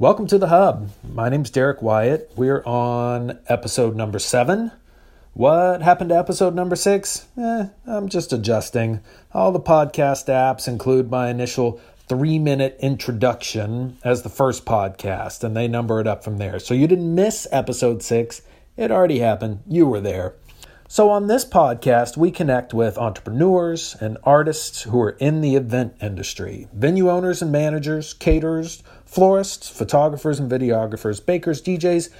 Welcome to the Hub. My name's Derek Wyatt. We're on episode number seven. What happened to episode number six? Eh, I'm just adjusting. All the podcast apps include my initial three minute introduction as the first podcast, and they number it up from there. So you didn't miss episode six. It already happened. You were there. So, on this podcast, we connect with entrepreneurs and artists who are in the event industry venue owners and managers, caterers, florists, photographers and videographers, bakers, DJs,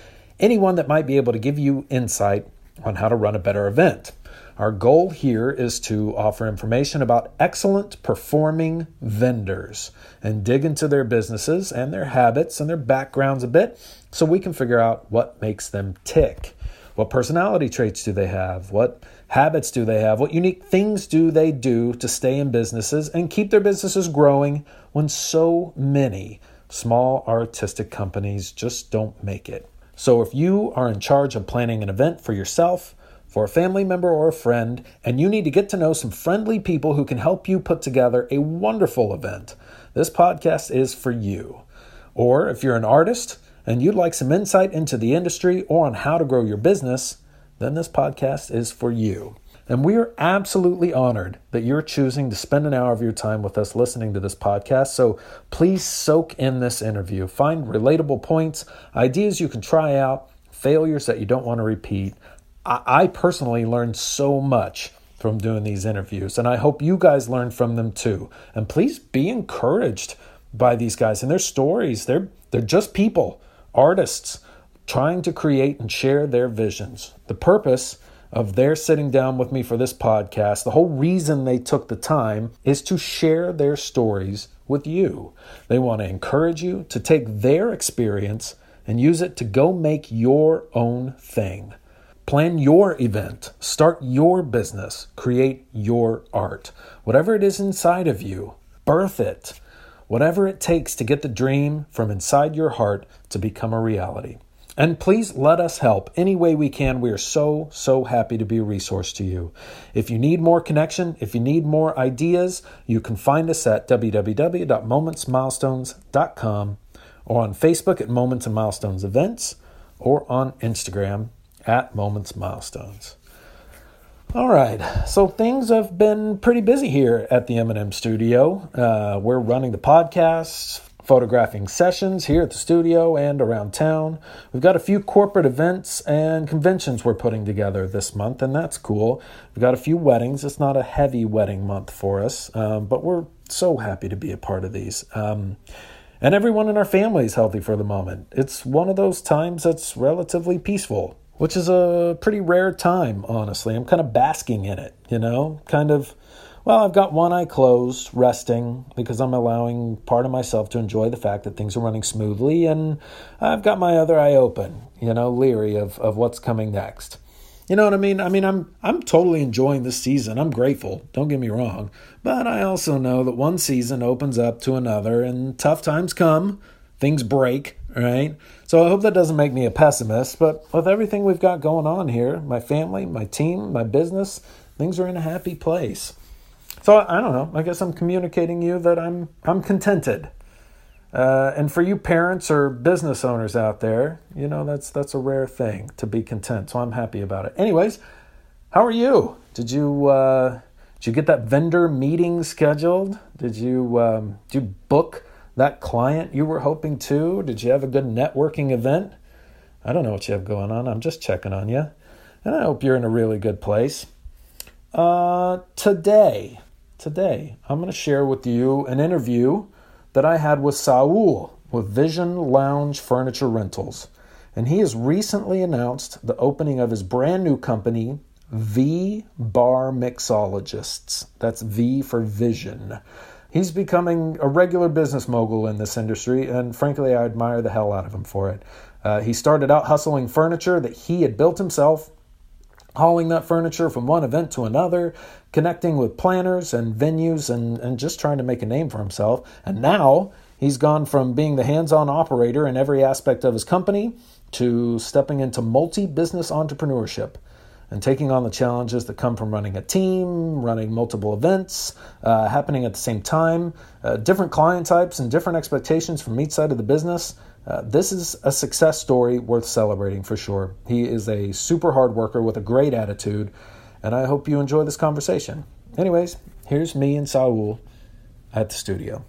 anyone that might be able to give you insight on how to run a better event. Our goal here is to offer information about excellent performing vendors and dig into their businesses and their habits and their backgrounds a bit so we can figure out what makes them tick. What personality traits do they have? What habits do they have? What unique things do they do to stay in businesses and keep their businesses growing when so many small artistic companies just don't make it? So, if you are in charge of planning an event for yourself, for a family member or a friend, and you need to get to know some friendly people who can help you put together a wonderful event, this podcast is for you. Or if you're an artist, and you'd like some insight into the industry or on how to grow your business, then this podcast is for you. And we are absolutely honored that you're choosing to spend an hour of your time with us listening to this podcast. So please soak in this interview. Find relatable points, ideas you can try out, failures that you don't want to repeat. I, I personally learned so much from doing these interviews, and I hope you guys learn from them too. And please be encouraged by these guys and their stories. They're they're just people artists trying to create and share their visions. The purpose of their sitting down with me for this podcast, the whole reason they took the time is to share their stories with you. They want to encourage you to take their experience and use it to go make your own thing. Plan your event, start your business, create your art. Whatever it is inside of you, birth it whatever it takes to get the dream from inside your heart to become a reality. And please let us help any way we can. We are so, so happy to be a resource to you. If you need more connection, if you need more ideas, you can find us at www.momentsmilestones.com or on Facebook at Moments and Milestones Events or on Instagram at Moments Milestones. All right, so things have been pretty busy here at the M&M studio. Uh, we're running the podcasts, photographing sessions here at the studio and around town. We've got a few corporate events and conventions we're putting together this month, and that's cool. We've got a few weddings. It's not a heavy wedding month for us, um, but we're so happy to be a part of these. Um, and everyone in our family is healthy for the moment. It's one of those times that's relatively peaceful which is a pretty rare time, honestly. I'm kind of basking in it, you know, kind of. Well, I've got one eye closed, resting, because I'm allowing part of myself to enjoy the fact that things are running smoothly, and I've got my other eye open, you know, leery of, of what's coming next. You know what I mean? I mean, I'm I'm totally enjoying this season. I'm grateful. Don't get me wrong, but I also know that one season opens up to another, and tough times come, things break, right? So I hope that doesn't make me a pessimist, but with everything we've got going on here, my family, my team, my business, things are in a happy place. So I don't know. I guess I'm communicating you that I'm I'm contented. Uh, and for you parents or business owners out there, you know that's that's a rare thing to be content. So I'm happy about it. Anyways, how are you? Did you uh, did you get that vendor meeting scheduled? Did you um, did you book that client you were hoping to? Did you have a good networking event? I don't know what you have going on. I'm just checking on you. And I hope you're in a really good place. Uh, today, today, I'm going to share with you an interview that I had with Saul with Vision Lounge Furniture Rentals. And he has recently announced the opening of his brand new company, V Bar Mixologists. That's V for Vision. He's becoming a regular business mogul in this industry, and frankly, I admire the hell out of him for it. Uh, he started out hustling furniture that he had built himself, hauling that furniture from one event to another, connecting with planners and venues, and, and just trying to make a name for himself. And now he's gone from being the hands on operator in every aspect of his company to stepping into multi business entrepreneurship and taking on the challenges that come from running a team, running multiple events, uh, happening at the same time, uh, different client types and different expectations from each side of the business. Uh, this is a success story worth celebrating for sure. He is a super hard worker with a great attitude, and I hope you enjoy this conversation. Anyways, here's me and Saul at the studio.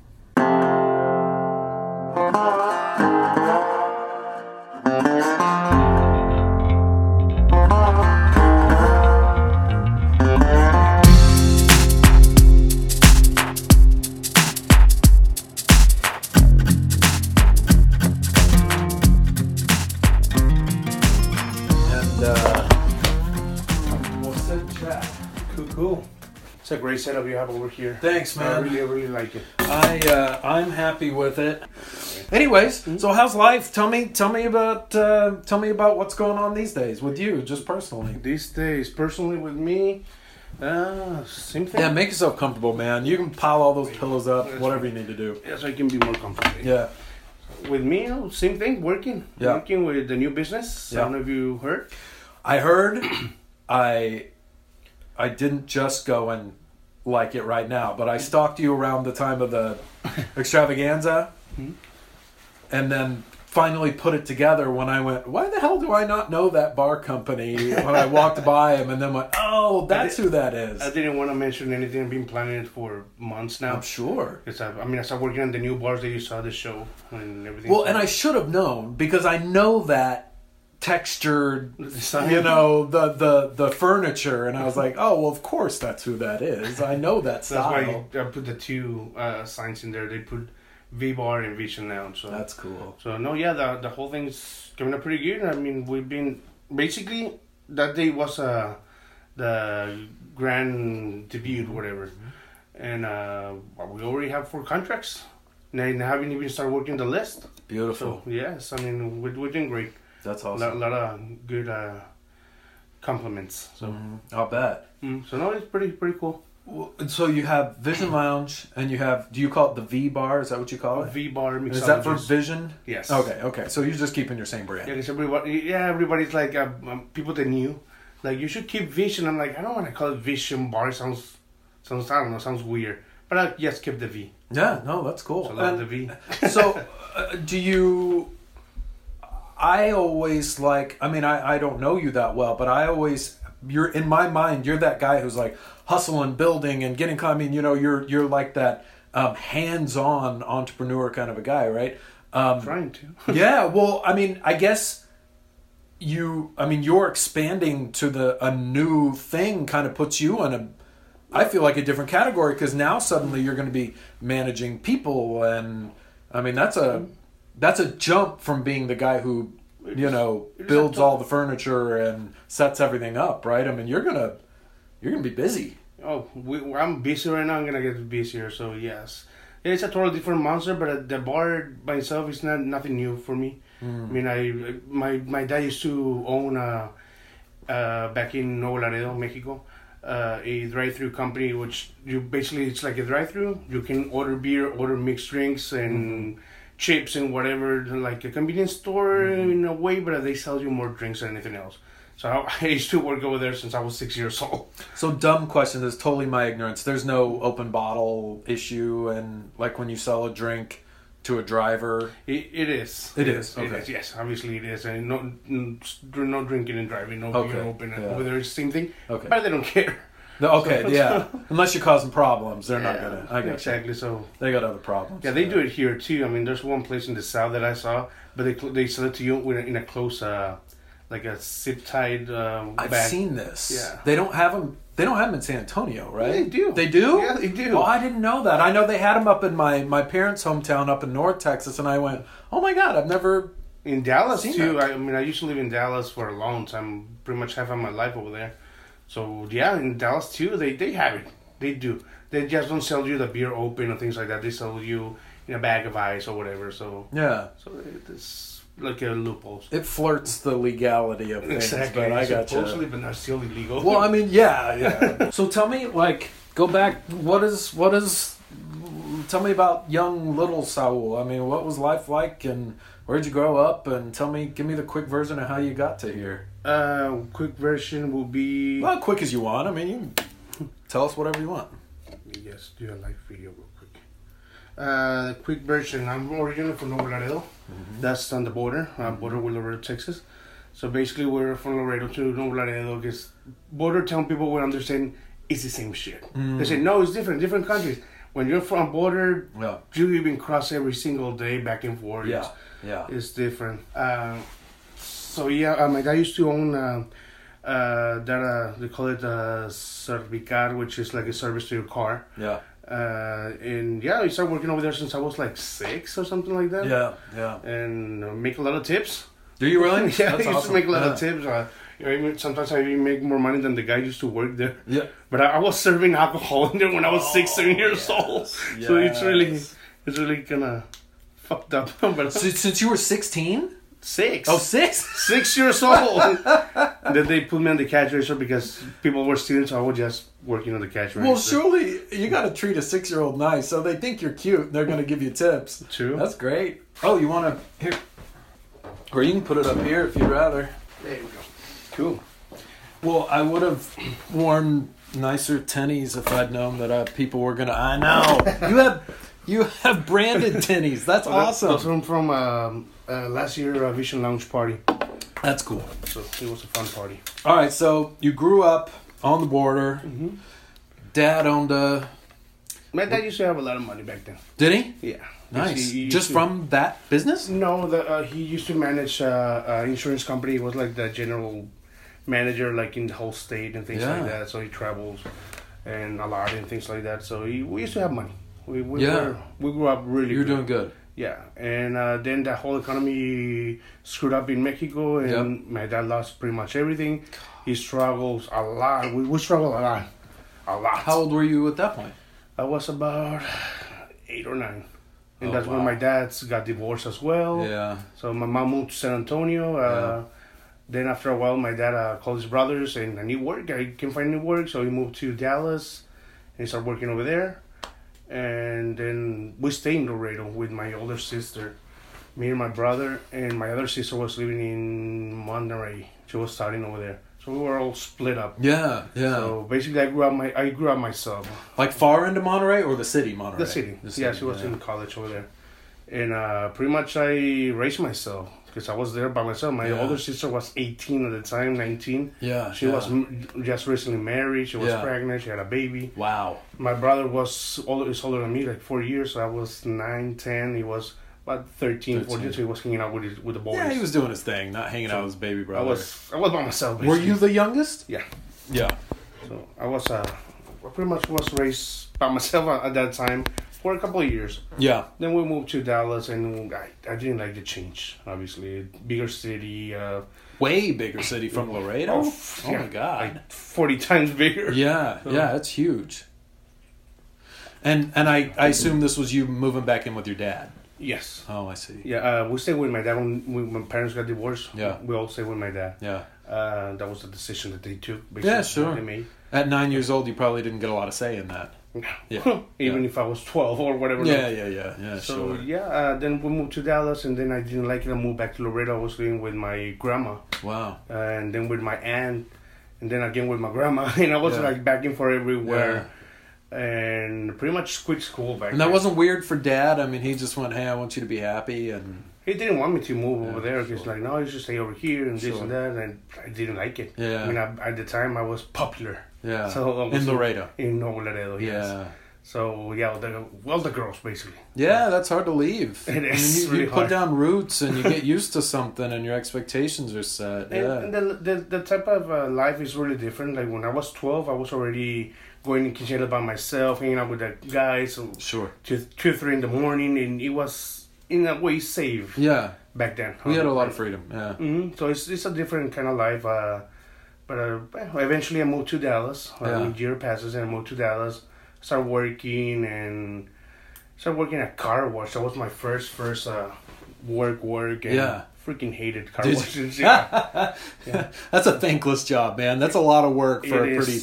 It's a great setup you have over here. Thanks, man. I really, really like it. I uh, I'm happy with it. Anyways, so how's life? Tell me tell me about uh, tell me about what's going on these days with you, just personally. These days, personally with me, uh, same thing. Yeah, make yourself comfortable, man. You can pile all those pillows up, whatever you need to do. Yes, I can be more comfortable. Yeah. With me, oh, same thing. Working, Yeah. working with the new business. Yeah. I don't know if you heard. I heard I I didn't just go and like it right now, but I stalked you around the time of the extravaganza Mhm. and then finally put it together when I went, why the hell do I not know that bar company when I walked by him and then went, oh, that's who that is. I didn't want to mention anything. I've been planning it for months now. I'm sure. Because I, I mean, I started working on the new bars that you saw the show and everything. Well, and I should have known because I know that textured you know the the the furniture and i was like oh well of course that's who that is i know that style. That's why I put the two uh, signs in there. They put V Bar and Vision Lounge. So that's cool So no, yeah, the the whole thing's coming up pretty good. I mean, we've been basically that day was uh the grand debut, whatever, and uh we already have four contracts. And haven't even started working the list. beautiful So yes, I mean we're, we're doing great. That's A lot, lot of good uh compliments. So Mhm. i'll bet mm, so no, it's pretty pretty cool. Well, so you have vision lounge and you have do you call it the v bar is that what you call it V Bar is that for vision Yes. okay okay so you're just keeping your same brand Yeah, everybody, yeah, everybody's like uh, um, people that knew, like you should keep Vision. I'm like, I don't want to call it Vision Bar. It sounds, sounds I don't know, sounds weird. But I just keep the V. yeah no that's cool So I love And- the V. so uh, do you i always like i mean I, I don't know you that well but i always you're in my mind you're that guy who's like hustling building and getting i mean you know you're you're like that um, hands-on entrepreneur kind of a guy right um, Trying to. yeah well i mean i guess you i mean you're expanding to the a new thing kind of puts you in a i feel like a different category because now suddenly you're going to be managing people and i mean that's a that's a jump from being the guy who you know It is a builds all the furniture and sets everything up right i mean you're gonna you're gonna be busy Oh, we, I'm busy right now. I'm gonna get busier. So yes, it's a totally different monster. But the bar by itself is not nothing new for me. I mean, I my my dad used to own a, uh back in Nuevo Laredo, Mexico. Uh, a drive-through company, which you basically it's like a drive-through. You can order beer, order mixed drinks, and chips and whatever, like a convenience store mm-hmm. in a way, but they sell you more drinks than anything else. So I, I used to work over there since I was six years old. So dumb question. This is totally my ignorance. There's no open bottle issue, and like when you sell a drink to a driver. It, it is. It is, It okay. is, Yes, obviously it is, and no, no drinking and driving, no Okay, beer open yeah. over there. It's the same thing. Okay. But they don't care. Okay, yeah. Unless you're causing problems, they're not gonna. I you. exactly. So They got other problems. yeah, they do it here too. I mean, there's one place in the south that I saw, but they cl- they sell it to you in a, in close, uh, like a zip tied um, I've bag. seen this. Yeah. They don't have them. They don't have them in San Antonio, right? They do. They do. Yeah, they do. Oh, I didn't know that. I know they had them up in my my parents' hometown up in North Texas, and I went, "Oh my god, I've never." In Dallas too. that. I mean, I used to live in Dallas for a long time, pretty much half of my life over there. So yeah, in Dallas too, they they have it. They do. They just don't sell you the beer open or things like that. They sell you in a bag of ice or whatever. So Yeah, so it's like a loophole. it flirts the legality of things, Exactly. but I got Supposedly, you. but not still illegal. Well, I mean, yeah, yeah. so tell me, like, go back. What is what is? Tell me about young little Saul. I mean, what was life like, and where'd you grow up? And tell me, give me the quick version of how you got to here. Uh, quick version will be Well, quick as you want. I mean, you tell us whatever you want. yes, do a live video real quick. Uh, quick version. I'm originally from Nuevo Laredo. That's on the border, uh, border with Laredo, Texas. So basically, we're from Laredo to Nuevo Laredo because border town people will understand it's the same shit. They say no, it's different, different countries. When you're from border, Yeah. you even cross every single day back and forth. Yeah. It's, Yeah. it's different. Uh, so yeah, uh, my dad used to own uh, uh, that uh, they call it uh, Servicar, which is like a service to your car. Yeah. Uh, and yeah, I started working over there since I was like six or something like that. Yeah. Yeah. And uh, make a lot of tips. Do you really? yeah, That's I used awesome. to make a lot yeah. of tips. Uh, you know, sometimes I even make more money than the guy used to work there. Yeah. But I, I was serving alcohol in there when I was six, seven years old. So it's really, it's really kind of fucked up. but since you were 16? Six. Oh, six? six years old. then they put me on the cash register because people were students. so I was just working on the cash register. Well, surely you got to treat a six year old nice. So they think you're cute. They're going to give you tips. True. That's great. Oh, you want to here, or you can put it up here if you'd rather. There we go. Cool. Well, I would have worn nicer tennies if I'd known that uh, people were gonna. I know you have you have branded tennies. That's Well, awesome. Those are from um, uh, last year uh, Vision Lounge party. That's cool. So it was a fun party. All right, so you grew up on the border. Mm-hmm. Dad owned a. My dad used to have a lot of money back then. Did he? Yeah. Nice. He- he Just to- from that business? No, the, uh, he used to manage uh, uh, insurance company. He was like the general manager, like in the whole state and things Yeah. like that. So he travels and a lot and things like that. So he, we used to have money. We we, Yeah. were, we grew up really. You're good. doing good. Yeah, and uh, then the whole economy screwed up in Mexico, and Yep. my dad lost pretty much everything. He struggles a lot. We, we struggle a lot, a lot. How old were you at that point? I was about eight or nine, and Oh, that's when my dad's got divorced as well. Yeah. So my mom moved to San Antonio. Uh, Then after a while, my dad uh, called his brothers and I need work. I can't find new work, so he moved to Dallas and he started working over there. And then we stayed in Laredo with my older sister, me and my brother, and my other sister was living in Monterrey. She was studying over there, so we were all split up. Yeah, yeah. So basically, I grew up my I grew up myself. like far into Monterrey or the city, Monterrey? The city. The yeah, she was yeah. in college over there. And uh, pretty much I raised myself because I was there by myself. My Yeah. older sister was 18 at the time, 19. Yeah. She yeah. was m- just recently married. She was Yeah. pregnant. She had a baby. Wow. My brother was older, is older than me, like four years. So I was 9, 10. He was about 13, 14. So he was hanging out with his, with the boys. Yeah, he was doing his thing, not hanging out with his baby brother. I was I was by myself. Were you the youngest? Yeah. Yeah. So I was uh, I pretty much was raised by myself at that time for a couple of years. Yeah. Then we moved to Dallas, and I, I didn't like the change. Obviously, bigger city. Uh, Way bigger city from Laredo. Oh, Oh, yeah, my god. like forty times bigger. yeah, So- yeah, it's huge. And and I, I assume this was you moving back in with your dad. Yes. Oh, I see. Yeah. Uh, we stayed with my dad when, when my parents got divorced. Yeah. We all stayed with my dad. Yeah. Uh, that was the decision that they took. Yeah, sure. At nine years old, you probably didn't get a lot of say in that. Yeah. Even Yeah. if I was twelve or whatever. Yeah, yeah, yeah, yeah. So sure. yeah, uh, then we moved to Dallas, and then I didn't like it. I moved back to Laredo. I was living with my grandma. Wow. and then with my aunt, and then again with my grandma, and I was Yeah. like back and forth everywhere, and pretty much quit school back. And that then. wasn't weird for dad. I mean, he just went, "Hey, I want you to be happy," and He didn't want me to move Yeah, over there. He's sure. like, no, you should stay over here and this and that, and I didn't like it. Yeah. I mean, I, at the time I was popular yeah, So, in Laredo. in Nuevo Laredo. Yes. Yeah, So yeah, the, well, the girls basically. yeah, that's hard to leave. It I mean, you, really you put hard. down roots and you get used to something, and your expectations are set. And, Yeah, and the, the the type of uh, life is really different. Like when I was twelve, I was already going to Quinceañera by myself, hanging out with the guys. So sure. two, two, three in the morning, and it was in a way safe Yeah, back then. we had a lot of freedom. Yeah, hmm So it's it's a different kind of life. Uh, but uh, eventually, I moved to Dallas. Uh, Yeah. Year passes, and I moved to Dallas. Started working and started working at car wash. That was my first first uh, work work. And Yeah. Freaking hated car Did- washes. Yeah. that's a thankless job, man. That's a lot of work for It a is- pretty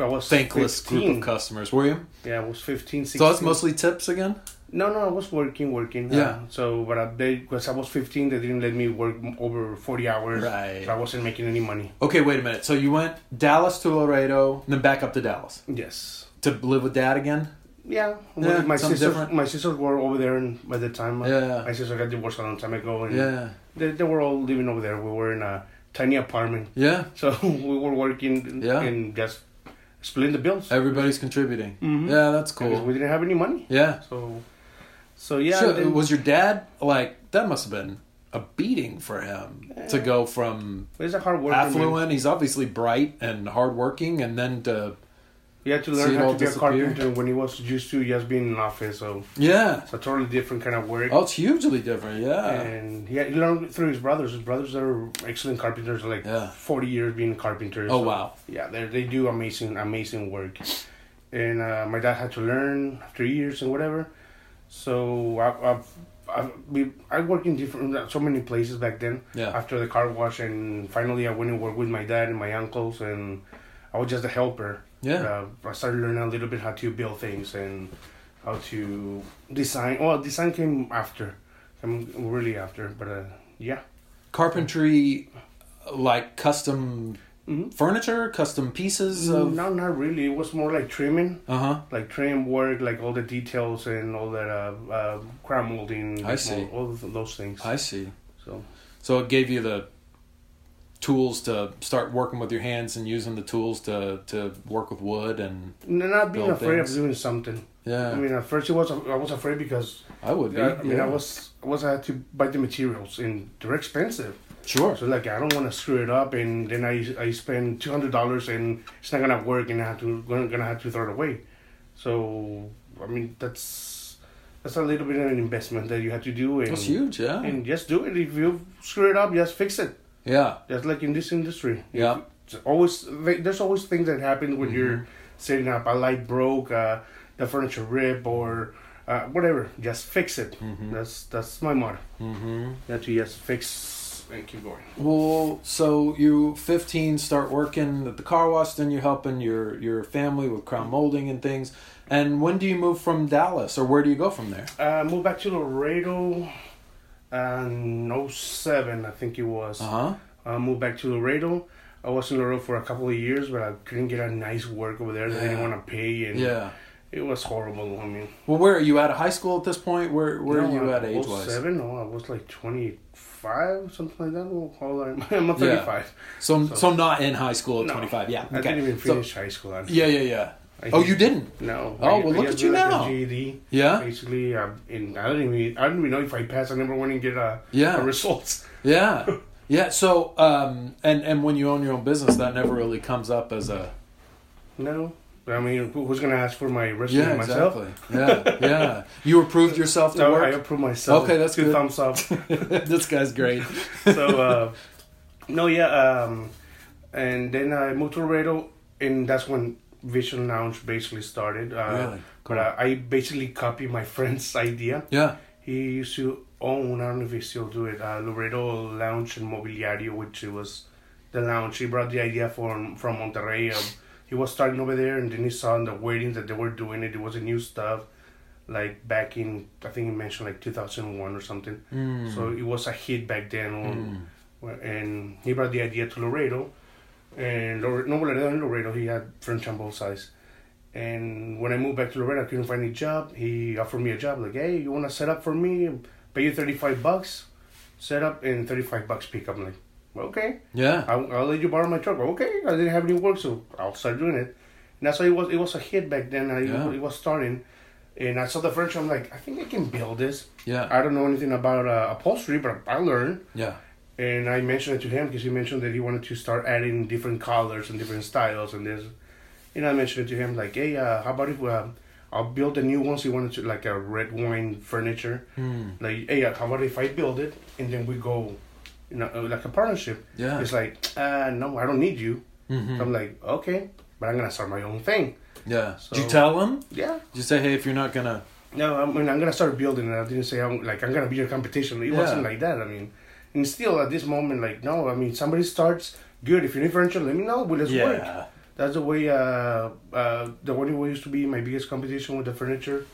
I was thankless 15. group of customers. Were you? Yeah, I was 15, 16. So that's mostly tips again. No, no, I was working, working. Yeah. Uh, so, but they, because I was 15, they didn't let me work over 40 hours. Right. So I wasn't making any money. Okay, wait a minute. So you went Dallas to Laredo, and then back up to Dallas Yes. to live with dad again. Yeah, Yeah, my sisters, different. my sisters were over there, and by the time uh, Yeah. my sister got divorced a long time ago, and Yeah. they, they were all living over there. We were in a tiny apartment, Yeah. so we were working Yeah. and just splitting the bills. Everybody's contributing. Mhm. Yeah, that's Because cool. we didn't have any money, Yeah. so so yeah. So, then- was your dad like that? Must have been a beating for him to go from it's a hard man. affluent. He's obviously bright and hardworking, and then to He had to learn how to be a carpenter when he was used to just being in an office. So yeah. it's a totally different kind of work. Oh, it's hugely different. Yeah. And he, had, he learned through his brothers. His brothers are excellent carpenters, like Yeah. 40 years being carpenters. Oh So, wow. Yeah, they they do amazing, amazing work. And uh, my dad had to learn after years and whatever. So I, I, I, we, I worked in different, so many places back then. Yeah. After the car wash, and finally I went and worked with my dad and my uncles, and I was just a helper. Yeah. Uh, I started learning a little bit how to build things and how to design. Well, design came after, came really after. But uh, yeah. Carpentry, like custom Mm-hmm. furniture, custom pieces of. No, not really. It was more like trimming, Uh huh. like trim work, like all the details and all that uh, uh, crown molding. I see. All, all of those things. I see. so So it gave you the tools to start working with your hands and using the tools to to work with wood and not being afraid things. of doing something. yeah. I mean, at first it was I was afraid because I would be. I, I mean yeah. I was I was I had to buy the materials and they're expensive. Sure. So like I don't want to screw it up and then I I spend two hundred dollars and it's not gonna work and I have to gonna, gonna have to throw it away. So I mean that's that's a little bit of an investment that you have to do and That's huge. Yeah. and just do it. If you screw it up, just fix it. Yeah. Just like in this industry. Yeah. It's always there's always things that happen when you're setting up. A light broke, uh, the furniture rip, or uh, whatever. Just fix it. That's that's my motto. Mm-hmm. You have to just fix and keep going. Well, so you 15 start working at the car wash, then you're helping your your family with crown molding and things. And when do you move from Dallas, or where do you go from there? Uh, moved back to Laredo. Uh, in 07, I think it was. Uh huh. I moved back to Laredo. I was in Laredo for a couple of years, but I couldn't get a nice work over there. That they didn't want to pay, and Yeah. it was horrible. I mean, Well, where are you out of high school at this point? Where where are you at age wise? Seven? No, I was like twenty five, something like that. Well, hold on, I'm thirty five. So, so So- not in high school at No. 25. Yeah. I Okay. didn't even So- high school. I- yeah, yeah, yeah. I Oh, did- you didn't? No. Oh, I- well, I look at you like, now. GED. Yeah. Basically, in, I didn't even I didn't even know if I passed. I never went and get a, Yeah. a results. Yeah. Yeah. So, um, and and when you own your own business, that never really comes up as a No. I mean, who's gonna ask for my resume? yeah, myself? exactly. Yeah, yeah. You approved yourself to No, I work. approve myself. Okay, that's Two good. thumbs up. this guy's great. so uh, no yeah um, and then i moved to laredo and that's when vision lounge basically started uh, Really? but uh, i basically copied my friend's idea Yeah. he used to own i don't know if he still do it uh, laredo lounge and mobiliario which was the lounge he brought the idea from from monterrey um, he was starting over there and then he saw in the weddings that they were doing it it was a new stuff like back in i think he mentioned like 2001 or something Mm. so it was a hit back then. on- And he brought the idea to Laredo. And Lore- no, Laredo and Laredo, he had French on both sides. And when I moved back to Laredo, I couldn't find a job. He offered me a job, like, hey, you want to set up for me? Pay you 35 bucks, set up, and 35 bucks pick up. I'm like, okay, Yeah. I'll, I'll let you borrow my truck. Okay, I didn't have any work, so I'll start doing it. And that's why it was, it was a hit back then. I, Yeah. It was starting. And I saw the furniture, I'm like, I think I can build this. Yeah. I don't know anything about uh, upholstery, but I learned. Yeah. And I mentioned it to him because he mentioned that he wanted to start adding different colors and different styles and this. And I mentioned it to him like, hey, uh, how about if uh, I'll build the new ones he wanted to like a red wine furniture. Mm. Like, hey, uh, how about if I build it and then we go, you know, uh, like a partnership? Yeah. It's like, uh, no, I don't need you. Mhm. I'm like, okay, but I'm gonna start my own thing. Yeah. So- Did you tell him? Yeah. Did you say, hey, if you're not gonna? No, I mean I'm gonna start building it. I didn't say I'm like I'm gonna be your competition. It Yeah. wasn't like that. I mean, and still at this moment, like no, I mean somebody starts good. If you need furniture, let me know. Well, let's work. Yeah. That's the way. Uh, uh, the one way used to be my biggest competition with the furniture,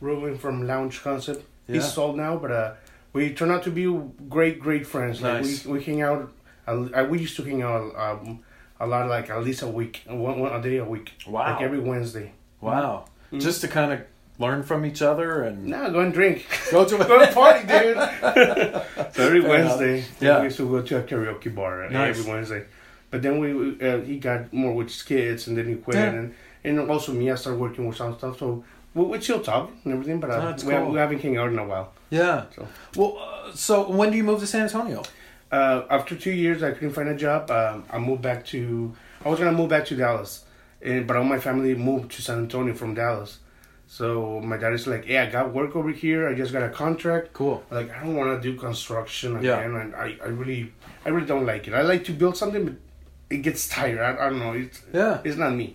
Ruben from Lounge Concept. Yeah. He's sold now, but uh, we turned out to be great, great friends. Like Nice. we we hang out. Uh, we used to hang out um, a lot, like at least a week, one, one a day a week. Wow. Like every Wednesday. Wow. Mhm. Just to kind of learn from each other and Nah, go and drink. go to go party, dude. so every Wednesday. Yeah. we used to go to a karaoke bar uh, Nice. every Wednesday. But then we we, uh, he got more with his kids, and then he quit, Yeah. and and also me, I started working with some stuff. So we, we still talk and everything, but uh, we, cool. we haven't hung out in a while. yeah. So. Well, uh, so when do you move to San Antonio? Uh, after two years, I couldn't find a job. Um, I moved back to. I was gonna move back to Dallas, and, but all my family moved to San Antonio from Dallas. So my dad is like, "Hey, I got work over here. I just got a contract. Cool. Like, I don't want to do construction Yeah. again. And I, I really, I really don't like it. I like to build something, but it gets tired. I, I don't know. It's, Yeah. it's not me.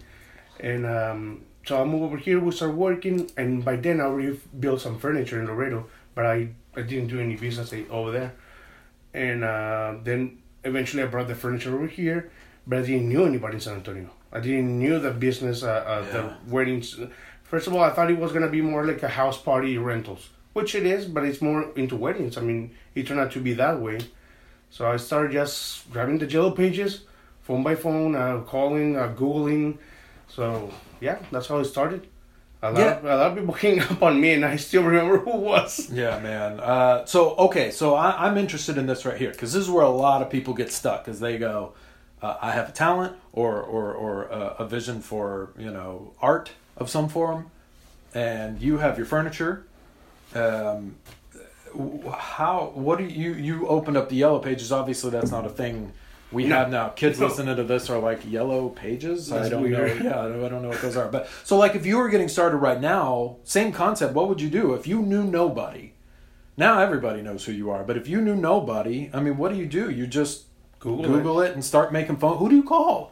And um, so I moved over here. We started working, and by then I already built some furniture in Laredo, but I, I didn't do any business over there. And uh, then eventually I brought the furniture over here, but I didn't know anybody in San Antonio. I didn't know the business, uh, uh, Yeah. the weddings. First of all, I thought it was gonna be more like a house party rentals, which it is, but it's more into weddings. I mean, it turned out to be that way. So I started just grabbing the yellow pages, phone by phone, uh, calling, uh, googling. So yeah, that's how it started. A lot, Yeah. of, a lot of people came up on me, and I still remember who was. Yeah, man. Uh, so okay, so I, I'm interested in this right here because this is where a lot of people get stuck because they go, uh, "I have a talent or or or a, a vision for you know art of some form," and you have your furniture. Um, how? What do you you opened up the yellow pages? Obviously, that's not a thing. We No. have now. Kids No. listening to this are like yellow pages. I don't weird. know. Yeah, I don't- know what those are. But so, like, if you were getting started right now, same concept. What would you do if you knew nobody? Now everybody knows who you are, but if you knew nobody, I mean, what do you do? You just Google, Google it and start making phone. Who do you call?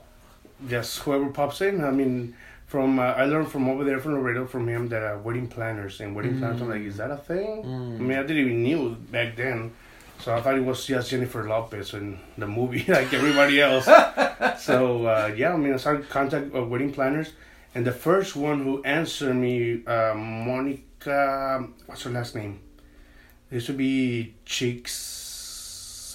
Yes, whoever pops in. I mean, from uh, I learned from over there from Laredo from him that uh, wedding planners and wedding planners. I'm like, is that a thing? I mean, I didn't even knew back then, so I thought it was just Jennifer Lopez in the movie, like everybody else. so uh, yeah, I mean, I started contact uh, wedding planners, and the first one who answered me, uh, Monica, what's her last name? It used to be Cheeks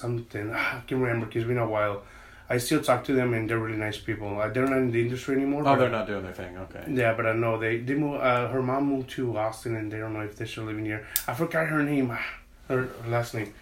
something. Ah, I can't remember. It's been a while. I still talk to them, and they're really nice people. Uh, they're not in the industry anymore. Oh, they're not doing their thing. Okay. Yeah, but I know they they move. Uh, her mom moved to Austin, and they don't know if they're still living here. I forgot her name, ah, her last name.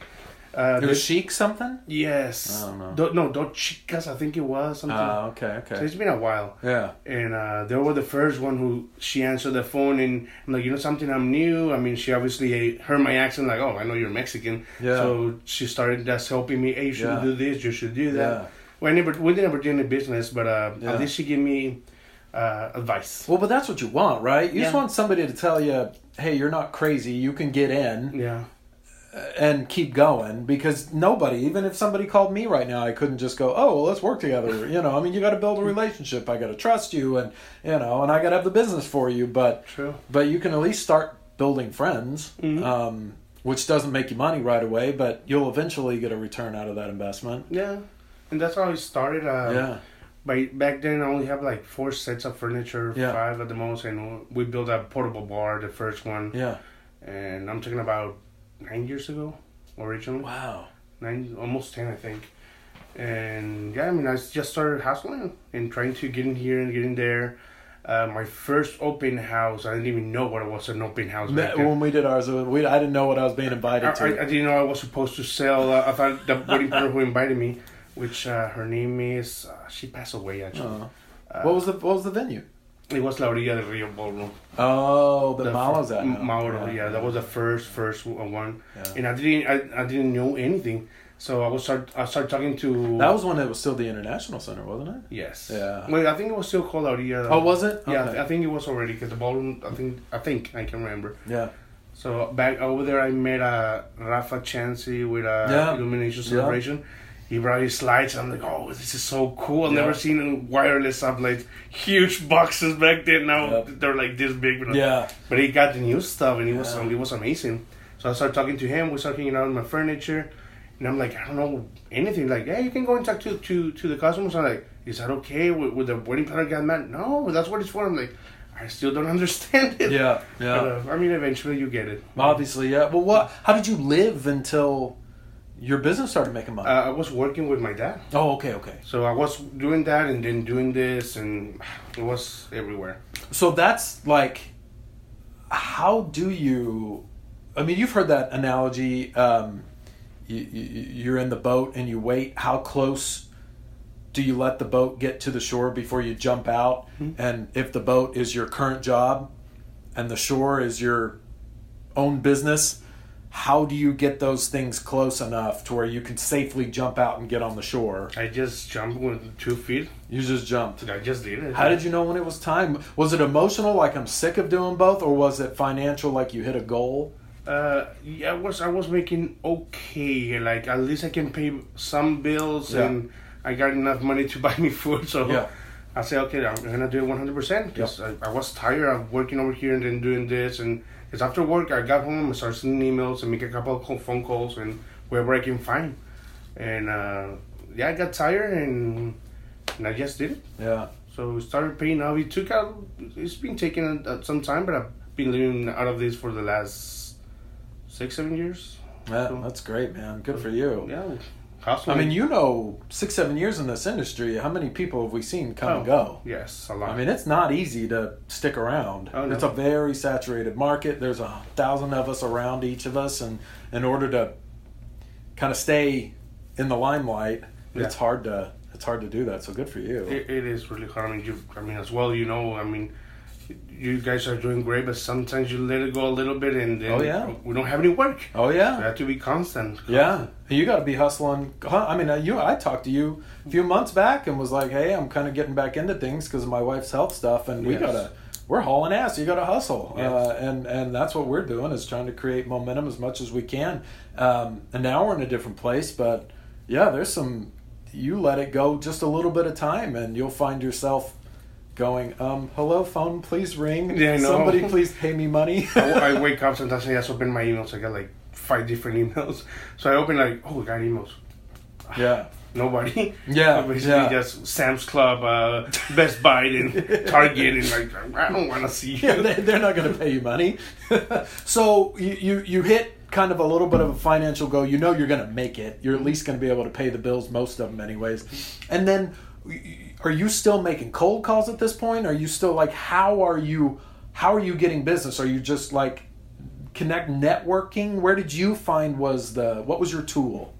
Uh, It was the- Chic something. yes. I don't know. Do, no, Dos Chicas. I think it was something. Ah, okay, okay. so it's been a while, Yeah. and uh, they were the first one who she answered the phone, and I'm like, you know, something I'm new. I mean, she obviously heard my accent, like, oh, I know you're Mexican. Yeah. So she started just helping me. Hey, you should Yeah. do this. You should do that. Yeah. Well, I never, we never did any business, but uh, Yeah. at least she gave me uh, advice. Well, but that's what you want, right? You just want somebody to tell you, "Hey, you're not crazy. You can get in." Yeah. And keep going because nobody, even if somebody called me right now, I couldn't just go, oh, well, let's work together. You know, I mean, you got to build a relationship. I got to trust you, and you know, and I got to have the business for you. But True. but you can at least start building friends, Mhm. um, which doesn't make you money right away, but you'll eventually get a return out of that investment. Yeah, and that's how it started. Uh, yeah, By back then, I only have like four sets of furniture, Yeah. five at the most, and we built a portable bar, the first one, yeah. and I'm talking about nine years ago, originally Wow. nine, almost ten, I think. And yeah, I mean, I just started hustling and trying to get in here and get in there. Uh, my first open house, I didn't even know what it was an open house. back then. When we did ours, we, I didn't know what I was being invited I, to. I, I didn't know I was supposed to sell. Uh, I thought the wedding planner who invited me, which uh, her name is, uh, she passed away actually. Oh. Uh, what was the what was the venue? It was La Orilla del Rio Ballroom. Oh, the, The Malo's fir- at now. Mauro, yeah. that was the first first one, Yeah. and I didn't I, I didn't know anything, so I was start I started talking to. That was one that was still the International Center, wasn't it? yes. Yeah. Wait, I think it was still called La Orilla. Oh, was it? Yeah, Okay. I think it was already because the ballroom. I think I think I can remember. Yeah. So back over there, I met uh, Rafa Chansey with a Yeah. Illumination Yeah. He brought his slides. I'm like, oh, this is so cool. I've Yeah. never seen wireless like huge boxes back then. Now Yep. they're like this big. But, Yeah. but he got the new stuff and it was it was amazing. So I started talking to him. We started hanging out in my furniture. And I'm like, I don't know anything. Like, yeah, you can go and talk to to, to the customers. I'm like, is that okay? With, with the wedding planner got mad? No, that's what it's for. I'm like, I still don't understand it. Yeah. But, Yeah. uh, I mean, eventually you get it. Obviously, yeah. Well, what? How did you live until your business started making money? Uh, I was working with my dad. oh, okay, okay. So I was doing that and then doing this, and it was everywhere. So that's like, how do you? I mean, you've heard that analogy. Um, you, you, you're in the boat and you wait. How close do you let the boat get to the shore before you jump out? Mm-hmm. And if the boat is your current job, and the shore is your own business, how do you get those things close enough to where you can safely jump out and get on the shore? I just jumped with two feet. You just jumped. I just did it. How did you know when it was time? Was it emotional, like I'm sick of doing both, or was it financial, like you hit a goal? Uh, yeah, I was I was making okay. Like at least I can pay some bills, Yeah. and I got enough money to buy me food. So Yeah. I said, okay, I'm gonna do it 100 percent because I, I was tired of working over here and then doing this, and because after work I got home and started sending emails and make a couple of phone calls and wherever I can find, and uh, yeah, I got tired and and I just did it. Yeah. So we started paying now. It took out. It's been taking uh, some time, but I've been living out of this for the last six, seven years. Yeah, So- that's great, man. Good for you. Yeah, I mean, you know, six, seven years in this industry, how many people have we seen come and Oh, go? Yes, a lot. I mean, it's not easy to stick around. Oh, no. It's a very saturated market. There's a thousand of us around each of us, and in order to kind of stay in the limelight, it's hard to it's hard to do that. So good for you. it, it is really hard. I mean, you. I mean, as well. You know, I mean, you guys are doing great, but sometimes you let it go a little bit, and then Oh, yeah. we don't have any work. oh So you yeah, have to be constant. yeah. You got to be hustling. I mean, uh, you. I talked to you a few months back and was like, "Hey, I'm kind of getting back into things because of my wife's health stuff, and we Yes. gotta." We're hauling ass. You got to hustle, Yes. uh, and and that's what we're doing is trying to create momentum as much as we can. Um, and now we're in a different place, but yeah, there's some. You let it go just a little bit of time, and you'll find yourself going, um, "Hello, phone, please ring. Yeah, I know. Somebody, please pay me money." I, I wake up sometimes and I just open my emails. I got like five different emails. So I open like, oh, I got emails. yeah, Nobody. Yeah, So basically yeah. just Sam's Club, uh, Best Buy, and Target, and like I don't want to see you. yeah, they, they're not going to pay you money. so you, you you hit kind of a little bit of a financial goal. You know you're going to make it. You're at least going to be able to pay the bills, most of them, anyways. And then, are you still making cold calls at this point? Are you still like how are you how are you getting business? Are you just like connect networking? Where did you find was the what was your tool?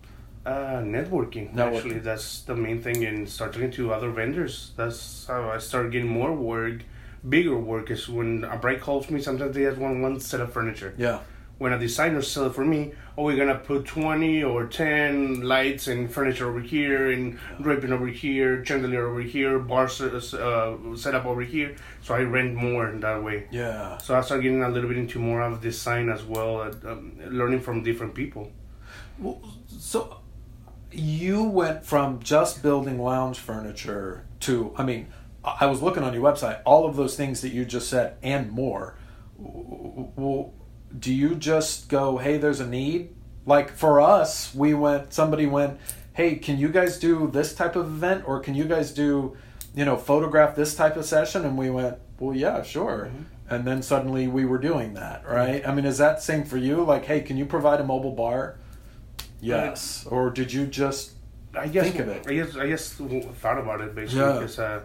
Uh, networking. Networking. Actually, that's the main thing, and start talking to other vendors. That's how I started getting more work, bigger work. Is when a bride calls me. Sometimes they have one one set of furniture. Yeah. When a designer sell it for me, oh, we're gonna put twenty or ten lights and furniture over here, and draping over here, chandelier over here, bar set, uh, setup over here. So I rent more in that way. Yeah. So I started getting a little bit into more of design as well, uh, um, learning from different people. Well, so you went from just building lounge furniture to, I mean, I was looking on your website, all of those things that you just said and more. Well, do you just go, hey, there's a need? Like for us, we went, somebody went, hey, can you guys do this type of event or can you guys do, you know, photograph this type of session? And we went, well, yeah, sure. Mm-hmm. And then suddenly we were doing that, mm-hmm. right? I mean, is that same for you? Like, hey, can you provide a mobile bar? Yes. Uh, or did you just I guess think of it? I guess I just thought about it basically Yeah. because uh,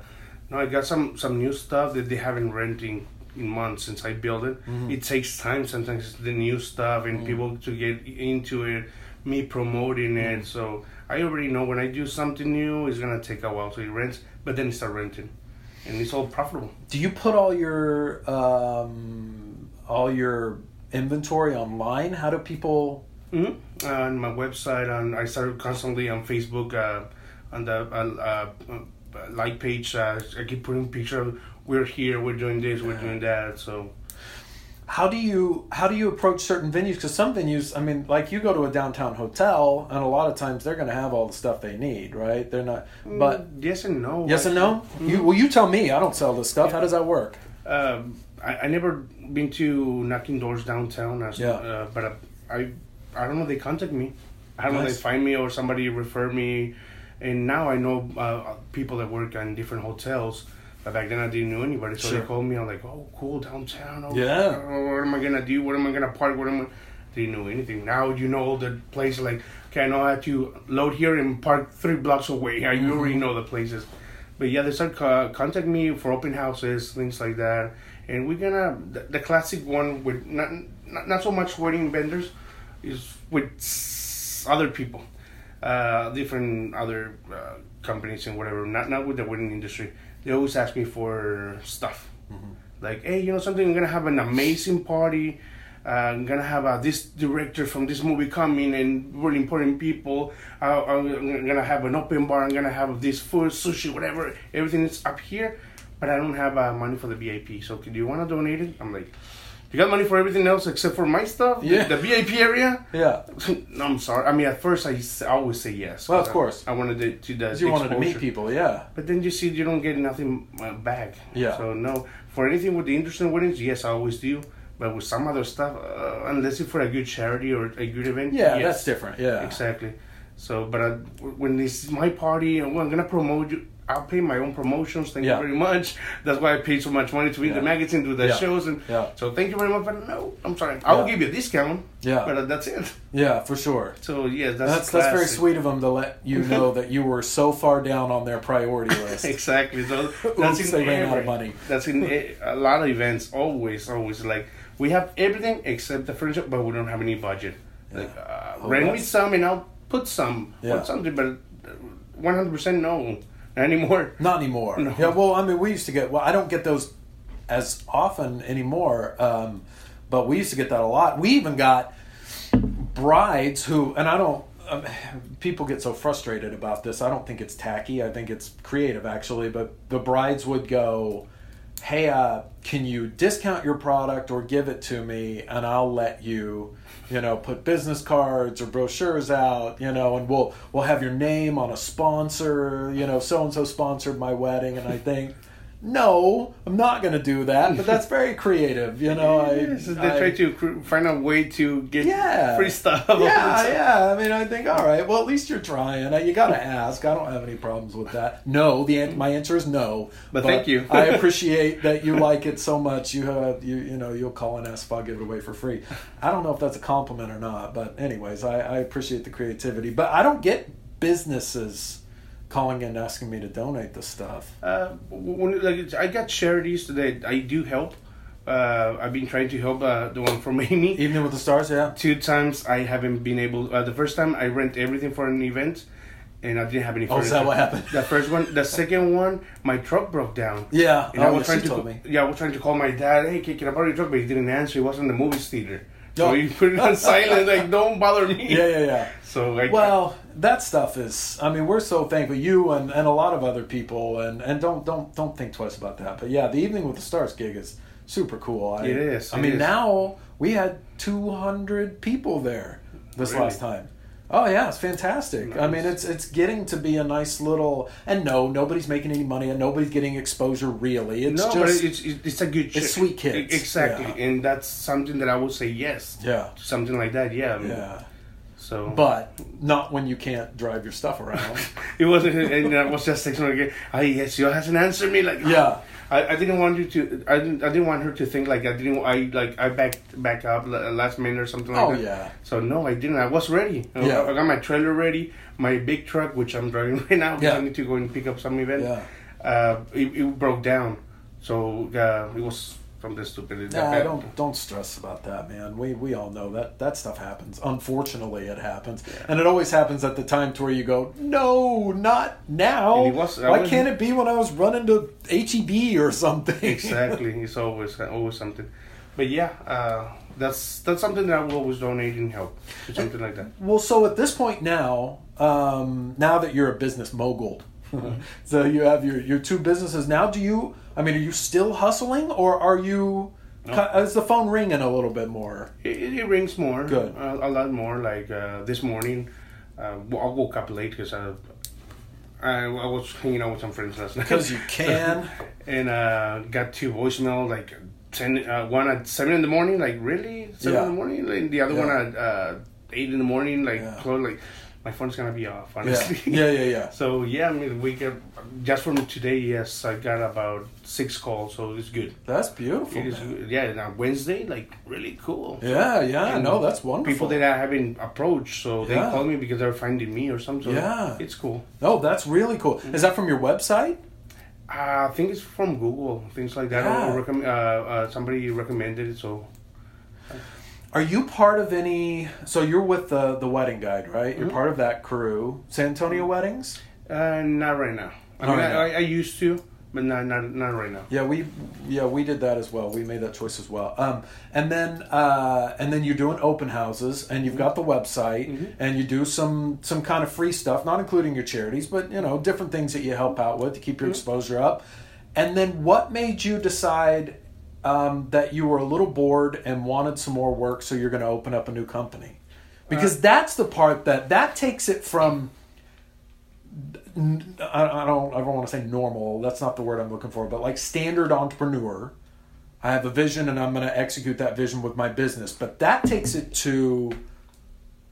no, I got some some new stuff that they haven't renting in months since I built it. Mm-hmm. It takes time sometimes the new stuff and people to get into it. Me promoting Mm-hmm. it, so I already know when I do something new, it's gonna take a while. So rent, but then start renting, and it's all profitable. Do you put all your um, all your inventory online? How do people? Mm-hmm. Uh, on my website, on I started constantly on Facebook, uh, on the uh, uh, uh, like page. Uh, I keep putting picture of we're here, we're doing this, we're doing that. So How do you how do you approach certain venues? Because some venues, I mean, like you go to a downtown hotel, and a lot of times they're going to have all the stuff they need, right? They're not. But Mm, yes and no. yes and no. You well, you tell me. I don't sell this stuff. How does that work? Um, I, I never been to knocking doors downtown. As, Yeah. Uh, but uh, I I don't know. They contact me. I don't know. They find me or somebody refer me, and now I know uh, people that work in different hotels. But back then I didn't know anybody, so Sure. they called me. I'm like, oh, cool downtown. Oh, Yeah. uh, What am I gonna do? What am I gonna park? What am I? Didn't know anything. Now you know all the places. Like, okay, I know how to load here and park three blocks away. Yeah, You already know the places. But yeah, they start co- contact me for open houses, things like that. and we're gonna the, the classic one with not, not not so much wedding vendors, is with other people, uh, different other uh, companies and whatever. Not not with the wedding industry. They always ask me for stuff, like hey, you know something. I'm gonna have an amazing party. Uh, I'm gonna have uh, this director from this movie coming and really important people. Uh, I'm gonna have an open bar. I'm gonna have this food, sushi, whatever. Everything is up here, but I don't have uh, money for the VIP. So, do you want to donate it? I'm like, you got money for everything else except for my stuff. Yeah. The, VIP area. Yeah. no, I'm sorry. I mean, at first I always say yes. Well, of 'cause I- course. I, wanted to, to the 'Cause you wanted to meet people, yeah. But then you see, you don't get nothing uh, back. Yeah. So no, for anything with the interest in weddings, yes, I always do. But with some other stuff, uh, unless it's for a good charity or a good event, Yeah, yes. that's different. Yeah. Exactly. So, but uh, when this is my party and well, I'm gonna promote you, I'll pay my own promotions. Thank Yeah. you very much. That's why I paid so much money to read Yeah. the magazine, do the Yeah. shows, and so thank you very much. But no, I'm sorry. I will give you a discount. Yeah. But that's it. Yeah, for sure. So yeah, that's That's that's very sweet of them to let you know that you were so far down on their priority list. Exactly. So Oops, that's in they ran out of money. That's in a lot of events. Always, always like we have everything except the furniture, but we don't have any budget. Like uh, Oh, rent me some, and I'll put some, Yeah. something, but one hundred percent no, anymore. Not anymore. No. Yeah, well, I mean, we used to get. Well, I don't get those as often anymore, um, but we used to get that a lot. We even got brides who, and I don't. Um, people get so frustrated about this. I don't think it's tacky. I think it's creative, actually. But the brides would go, "Hey, uh, can you discount your product or give it to me, and I'll let you." You know put business cards or brochures out you know and we'll we'll have your name on a sponsor you know so and so sponsored my wedding and i think no i'm not going to do that but that's very creative you know I, they I- try to cr- find a way to get yeah. free stuff. yeah yeah i mean i think all right well at least you're trying. You gotta ask. I don't have any problems with that. No the my answer is no. But thank you. i appreciate that you like it so much. You have you you know you'll call and ask if i'll give it away for free. I don't know if that's a compliment or not but anyways i, I appreciate the creativity. But i don't get businesses calling and asking me to donate the stuff Uh, when, like I got charities that I do help. Uh, I've been trying to help uh, the one from Amy. evening with the stars yeah two times I haven't been able. Uh, the first time I rent everything for an event, and I didn't have any. Oh, is that what happened? The first one, the second one, my truck broke down. yeah And I oh was yes, trying to told me yeah, I was trying to call my dad. Hey, can, can I borrow your truck? But he didn't answer. He wasn't in the movie theater, so he put it on silent. Like, don't bother me. yeah yeah yeah So like, Well, that stuff is. I mean, we're so thankful you and, and a lot of other people, and, and don't don't don't think twice about that. But yeah, the Evening with the Stars gig is super cool. I, It is, I it mean, is. now we had two hundred people there this Really? last time. Oh yeah, it's fantastic. I mean, it's it's getting to be a nice little. And no, nobody's making any money, and nobody's getting exposure really. It's no, just but it's it's it's a good. It's sweet kids, Exactly, yeah. and that's something that I would say yes. yeah, to Something like that, yeah. I mean, yeah. So, But not when you can't drive your stuff around. it wasn't, and I was just texting her again. I yes, you hasn't answered me. Like, Yeah. I, I didn't want you to. I didn't. I didn't want her to think like I didn't. I like I backed back up last minute or something like oh that. yeah. So no, I didn't. I was ready. I- Yeah. I got my trailer ready, my big truck, which I'm driving right now. because Yeah. I need to go and pick up some event. Yeah. Uh, it, it broke down, so uh, it was something stupid. It got Nah, don't don't stress about that, man. We we all know that that stuff happens. Unfortunately, it happens, and it always happens at the time to where you go, no, not now. Was- Why was- can't it be when I was running to HEB or something? exactly. It's always always something. But yeah, uh, that's that's something that I will always donate and help. or Something like that. well, so at this point now, um, now that you're a business mogul, so you have your your two businesses now. Do you? I mean, are you still hustling, or are you? No. Is the phone ringing a little bit more? It, it, rings more. Good. Uh, a lot more. Like uh, this morning, uh, I woke up late because I, I, I was hanging out with some friends last night. Because you can. and uh, got two voicemail like ten, uh, one at seven in the morning. Like really, seven Yeah. in the morning. And the other Yeah. one at uh, eight in the morning. Like Yeah. close. Like my phone's gonna be off. Honestly. yeah, yeah, yeah. So yeah, I mean, we get just from today. Yes, I got about six calls, so it's good. That's beautiful. It is man. good. Yeah, now Wednesday, like really cool. Yeah, yeah, And no, that's wonderful. People that I haven't approached, so they Yeah. call me because they're finding me or something. So Yeah. it's cool. oh, that's really cool. Is that from your website? I think it's from Google, things like that. Yeah. Or recomm- uh, uh, somebody recommended it, so Are you part of any? So you're with the the wedding guide, right? You're Mhm. part of that crew, San Antonio weddings. uh, not right now. I Not mean, right I. I, I used to, but not not not right now. Yeah, we yeah we did that as well. We made that choice as well. Um, and then uh, and then you're doing open houses, and you've got the website, Mhm. and you do some some kind of free stuff, not including your charities, but you know different things that you help out with to keep your Mhm. exposure up. And then what made you decide um, that you were a little bored and wanted some more work, so you're going to open up a new company? Because that's the part that that takes it from. I don't. I don't want to say normal. That's not the word I'm looking for. But like standard entrepreneur, I have a vision and I'm going to execute that vision with my business. But that takes it to,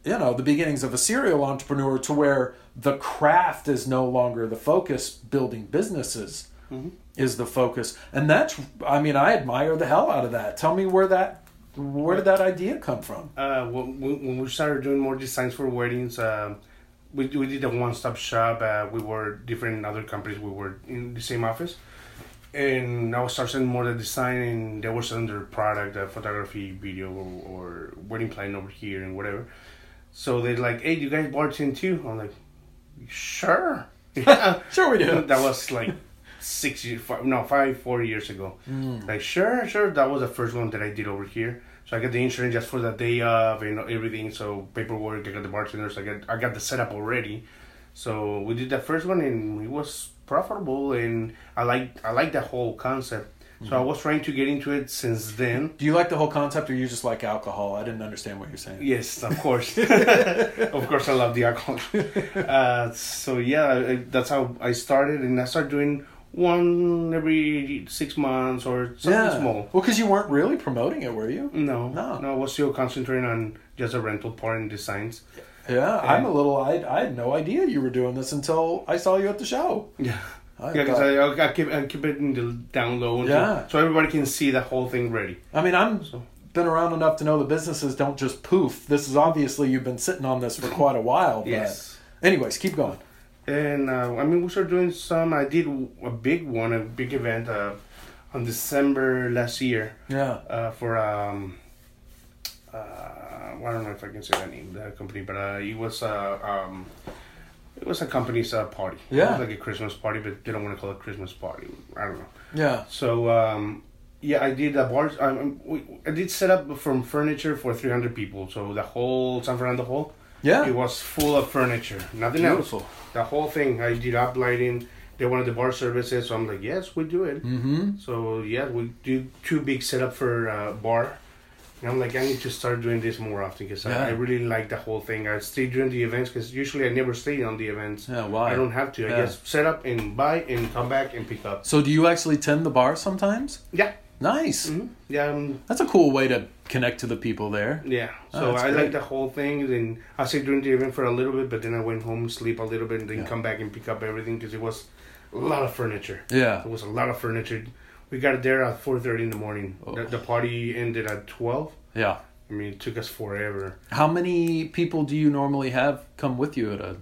you know, the beginnings of a serial entrepreneur to where the craft is no longer the focus. Building businesses Mhm. Is the focus, and that's. I mean, I admire the hell out of that. Tell me where that. Where did that idea come from? Uh, when, we started doing more designs for weddings, um, we we did a one stop shop. Uh, we were different in other companies. We were in the same office, and I was starting more the design, and they were selling their product, uh, photography, video, or, or wedding plan over here and whatever. So they're like, "Hey, you guys bartend too?" I'm like, "Sure." Yeah. Sure, we do. that was like six years, five, no, five, four years ago. Mm. Like, sure, sure. That was the first one that I did over here. So I got the insurance just for the day of and everything. So paperwork, I got the bartenders, I got I got the setup already. So we did that first one and it was profitable and I like I like the whole concept. So I was trying to get into it since then. Do you like the whole concept, or you just like alcohol? I didn't understand what you're saying. Yes, of course. of course, I love the alcohol. Uh, so yeah, that's how I started, and I started doing one every six months or something small. Well, because you weren't really promoting it, were you? No, No. no, I was still concentrating on just a rental part and designs. Yeah, I'm a little. I, I had no idea you were doing this until I saw you at the show. Yeah, I yeah, because I, I keep I keep it in the down low, Yeah. so everybody can see the whole thing ready. I mean, I'm So been around enough to know the businesses don't just poof. This is obviously you've been sitting on this for quite a while. But yes, anyways, keep going. And uh, I mean we started doing some. I did a big one, a big event uh, on December last year. Yeah. uh, for um, uh, I don't know if I can say that name, that company, but uh, it was uh, um, it was a company's uh, party. it Yeah. was like a Christmas party, but they don't want to call it Christmas party. I don't know. Yeah. So um, yeah, I did a bar. Um, I did set up from furniture for three hundred people. So the whole San Fernando Hall, Yeah. it was full of furniture. Nothing else. The whole thing. I did up lighting. They wanted the bar services, so I'm like, yes, we do it. Mm-hmm. So yeah, we do two big setup for uh, bar. And I'm like, I need to start doing this more often because Yeah. I, I really like the whole thing. I stay during the events because usually I never stay on the events. Yeah. Why? I don't have to. I just set up and buy and come back and pick up. So, do you actually tend the bar sometimes? Yeah. Nice. hmm Yeah. Um, That's a cool way to connect to the people there. yeah. Oh, So that's I like the whole thing. Then I stayed during the event for a little bit, but then I went home, sleep a little bit, and then Yeah. come back and pick up everything because it was a lot of furniture. Yeah. It was a lot of furniture. We got there at four thirty in the morning. Oh. The, the party ended at twelve. Yeah. I mean, it took us forever How many people do you normally have come with you at a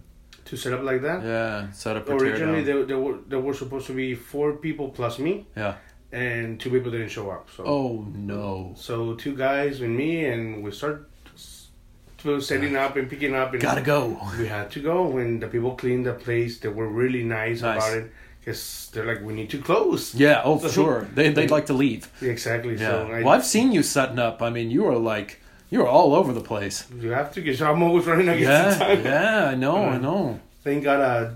to set up like that. yeah set up or Originally, there, there were there were supposed to be four people plus me, Yeah. And two people didn't show up. So, Oh no. so two guys and me, and we start to setting up and picking up. And Gotta go. We had to go when the people cleaned the place. They were really nice, Nice. about it because they're like, we need to close. Yeah. Oh, So- sure. They they'd like to leave. Exactly. Yeah. So I, well, I've seen you setting up. I mean, you are like you are all over the place. you have to because I'm always running against the Yeah. time. Yeah. I know. I Uh, know. Thank God, uh,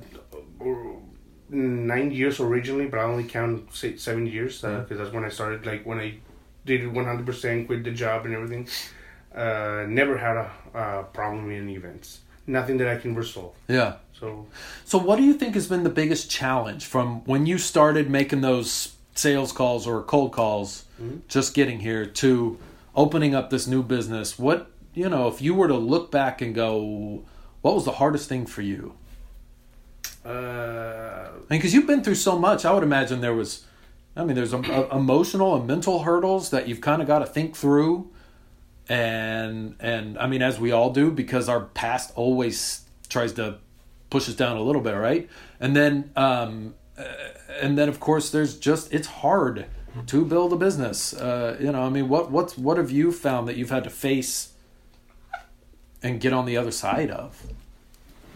nine years originally, but I only count say, seven years because Yeah. that's when I started. Like when I did it one hundred percent, quit the job and everything. Uh, never had a, a problem in events. Nothing that I can resolve. Yeah. So So, what do you think has been the biggest challenge from when you started making those sales calls or cold calls, Mhm. just getting here, to opening up this new business? What, you know, if you were to look back and go, what was the hardest thing for you? Uh, mean, because you've been through so much, I would imagine there was, I mean, there's a, a- emotional and mental hurdles that you've kind of got to think through. And, and I mean, as we all do, because our past always tries to push us down a little bit, right? And then, um, and then of course there's just it's hard to build a business. Uh, you know, I mean, what what's what have you found that you've had to face and get on the other side of?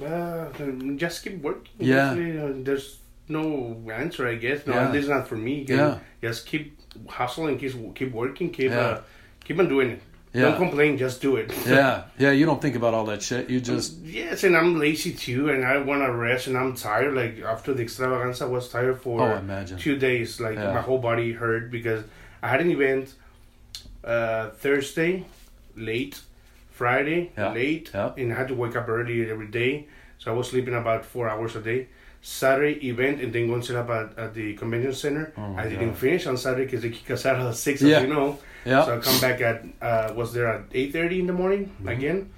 Uh, just keep working. Yeah. Uh, there's no answer, I guess. No, Yeah. at least not for me. Yeah. Just keep hustling, keep keep working, keep Yeah. uh, keep on doing it. Yeah. Don't complain, just do it. Yeah, yeah. You don't think about all that shit. You just Yes, and I'm lazy too, and I want to rest, and I'm tired. Like after the extravaganza, I was tired for Oh, imagine. two days. Like Yeah. my whole body hurt because I had an event uh, Thursday, late, Friday, Yeah. late, Yeah. and I had to wake up early every day. So I was sleeping about four hours a day. Saturday event and then going set up at, at the convention center. Oh, I didn't God. finish on Saturday because they kick us out at six, Yeah. as you know. yeah. So I come back at uh, was there at eight thirty in the morning Mm-hmm. again.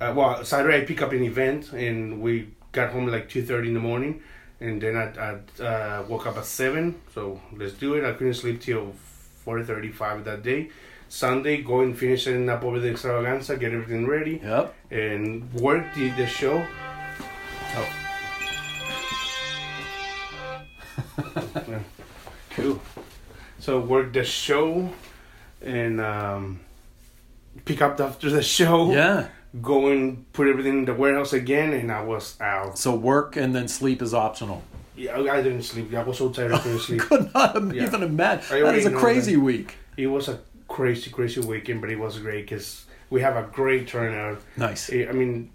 Uh, well, Saturday I pick up an event and we got home like two thirty in the morning, and then I, I uh, woke up at seven. So let's do it. I couldn't sleep till four thirty five that day. Sunday, go and finish setting up over the extravaganza, get everything ready, Yep. and work the, the show. Oh. Yeah. Cool. So work the show and um, pick up after the show. Yeah. Go and put everything in the warehouse again, and I was out. So work and then sleep is optional. Yeah, I didn't sleep. I was so tired I couldn't sleep. Could not Yeah. even imagine. That is a crazy that. week. It was a crazy, crazy weekend, but it was great because we have a great turnout. Nice. I I mean,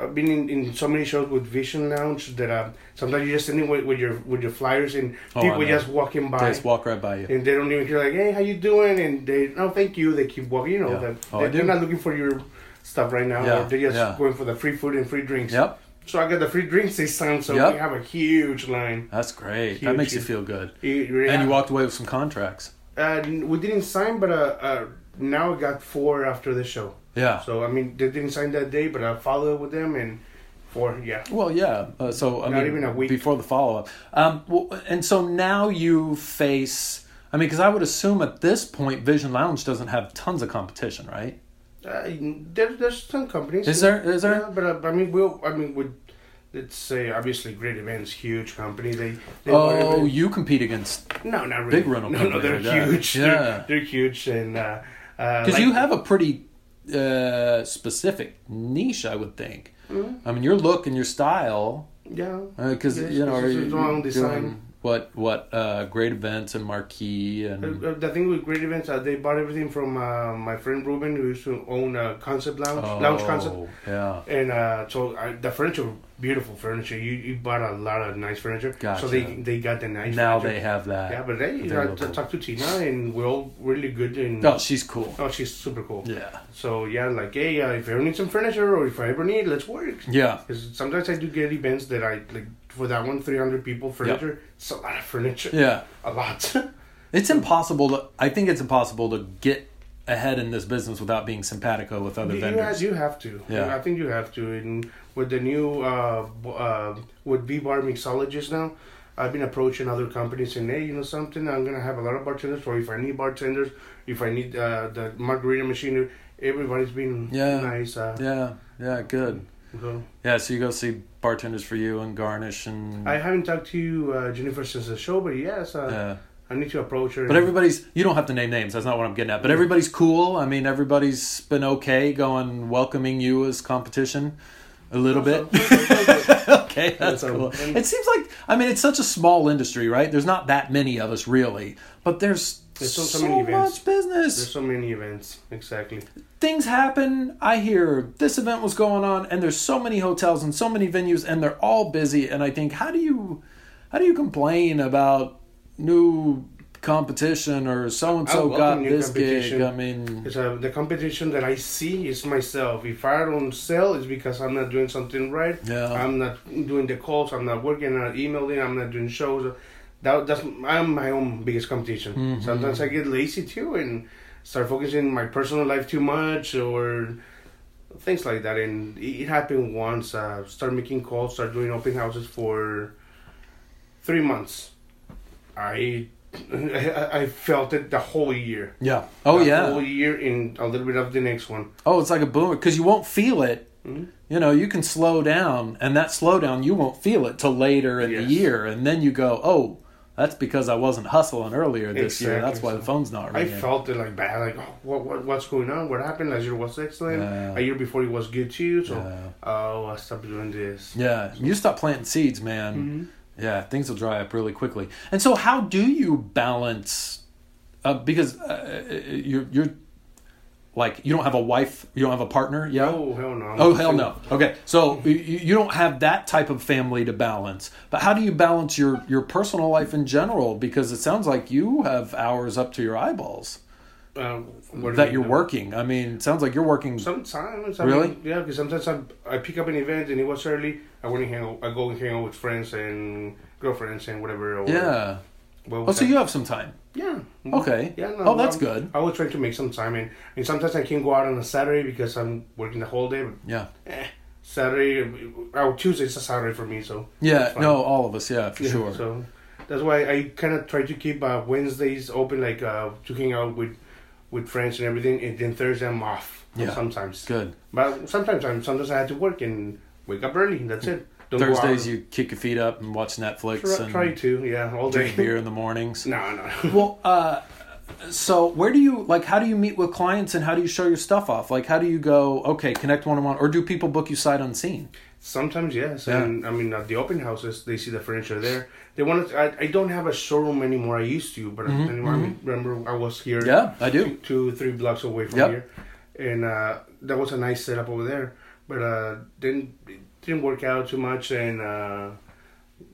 I've been in, in so many shows with Vision Lounge that uh, sometimes you're just sitting with, with your with your flyers and Oh, people just walking by. They just walk right by you. and they don't even care like hey how you doing and they no thank you they keep walking you know Yeah. that Oh, they, they're not looking for your stuff right now Yeah, they're just yeah. going for the free food and free drinks Yep. so i got the free drinks this time so Yep. we have a huge line That's great. that Huge, makes you feel good. It- And you walked away with some contracts. Uh, we didn't sign but uh, uh, now i got four after the show Yeah. so i mean they didn't sign that day but i followed up with them and four yeah Well, yeah. Uh, so I Not mean, even a week. before the follow up. Um, well, and so now you face. I mean, because I would assume at this point, Vision Lounge doesn't have tons of competition, right? uh, there, there's some companies Is there? Is there? Yeah, but uh, I mean, we'll. I mean, with let's say obviously Great Events, huge company. They. they Oh, you compete against no, not really. big rental No, no, they're huge. Yeah. They're, they're huge, and uh, uh, because like- you have a pretty uh, specific niche, I would think. Mhm. I mean, your look and your style, yeah. because Yes, you know, it's are a you strong doing design. What what uh, great events and marquee and Uh, uh, the thing with Great Events, uh, they bought everything from uh, my friend Ruben, who used to own a concept lounge, lounge concept. Oh, yeah. And uh, so I, the furniture, beautiful furniture. You you bought a lot of nice furniture. Gotcha. So they they got the nice. now furniture. they have that. Yeah, but they you know, I talked to Tina, and we're all really good. And Oh, she's cool. oh, she's super cool. Yeah. So yeah, like hey, uh, if I ever need some furniture or if I ever need, let's work. Yeah. Because sometimes I do get events that I like for that one, three hundred people furniture. It's a lot of furniture. Yeah. A lot. It's impossible to. I think it's impossible to get ahead in this business without being simpatico with other you, you, vendors. have, you have to. Yeah. I think you have to. And with the new uh, uh, with V Bar mixologist now, I've been approaching other companies saying, hey, you know something, I'm gonna have a lot of bartenders, or if I need bartenders, if I need uh, the margarita machine, everybody's been Yeah. nice. Uh, yeah. Yeah. Good. So. Yeah. So you go see bartenders for you and garnish and. I haven't talked to uh, Jennifer since the show, but yes, uh, yeah. I need to approach her. But everybody's. You don't have to name names. That's not what I'm getting at. But everybody's cool. I mean, everybody's been okay going welcoming you as competition. A little bit. okay, that's cool. It seems like I mean it's such a small industry, right? There's not that many of us really, but there's, There's so- so, so many events. much business. There's so many events. Exactly. Things happen. I hear this event was going on, and there's so many hotels and so many venues, and they're all busy. And I think, how do you, how do you complain about new competition or so and so got new this gig? competition. I mean, Because uh, the competition that I see is myself. If I don't sell, it's because I'm not doing something right. Yeah. I'm not doing the calls. I'm not working. I'm not emailing. I'm not doing shows. That that's I'm my own biggest competition. Mhm. Sometimes I get lazy too and start focusing my personal life too much or things like that. And it, it happened once. Uh, start making calls. Start doing open houses for three months. I I, I felt it the whole year. yeah. Oh the yeah. whole year in a little bit of the next one. Oh, it's like a boomer because you won't feel it Mhm. You know, you can slow down, and that slowdown you won't feel it till later in the year, and then you go, "Oh, that's because I wasn't hustling earlier this year. That's why the phone's not ringing. I felt it like bad, like oh, what, what what's going on? What happened? Last year was excellent. Yeah. A year before it was good too. So Yeah. oh, I stopped doing this. Yeah, you stop planting seeds, man. Mhm. Yeah, things will dry up really quickly. And so, how do you balance? Uh, because uh, you're you're like you don't have a wife, you don't have a partner, yeah. Oh hell no. Oh hell no. Okay, so you, you don't have that type of family to balance. But how do you balance your your personal life in general? Because it sounds like you have hours up to your eyeballs Um, that you you're mean? working. I mean, it sounds like you're working. Sometimes, I Really? Mean, yeah, because sometimes I, I pick up an event and it was early. I want to hang out. I go and hang out with friends and girlfriends and whatever. Or, Yeah. Well, Oh, so you have some time. Yeah. Okay. Yeah. No, Oh, that's I'm- good. I will try to make some time, and, and sometimes I can go out on a Saturday because I'm working the whole day. But Yeah. eh, Saturday, oh Tuesday's a Saturday for me, so Yeah. No, all of us. Yeah, for yeah, sure. So that's why I kind of try to keep uh, Wednesdays open, like uh, to hang out with with friends and everything, and then Thursday I'm off. Yeah. Sometimes. Good. But sometimes I'm sometimes I have to work and wake up early. That's it. Don't Thursdays you kick your feet up and watch Netflix try, and try to yeah all day. drink beer in the mornings. no, no. well, uh, so where do you like? How do you meet with clients and how do you show your stuff off? Like, how do you go? Okay, connect one on one, or do people book you sight unseen? Sometimes yes, Yeah. and I mean at the open houses they see the furniture there. They want to. I, I don't have a showroom anymore. I used to, but Mhm, anymore, I mean, remember I was here. Yeah, I do. two three blocks away from Yep. here, and uh, that was a nice setup over there. But uh, didn't it didn't work out too much, and uh,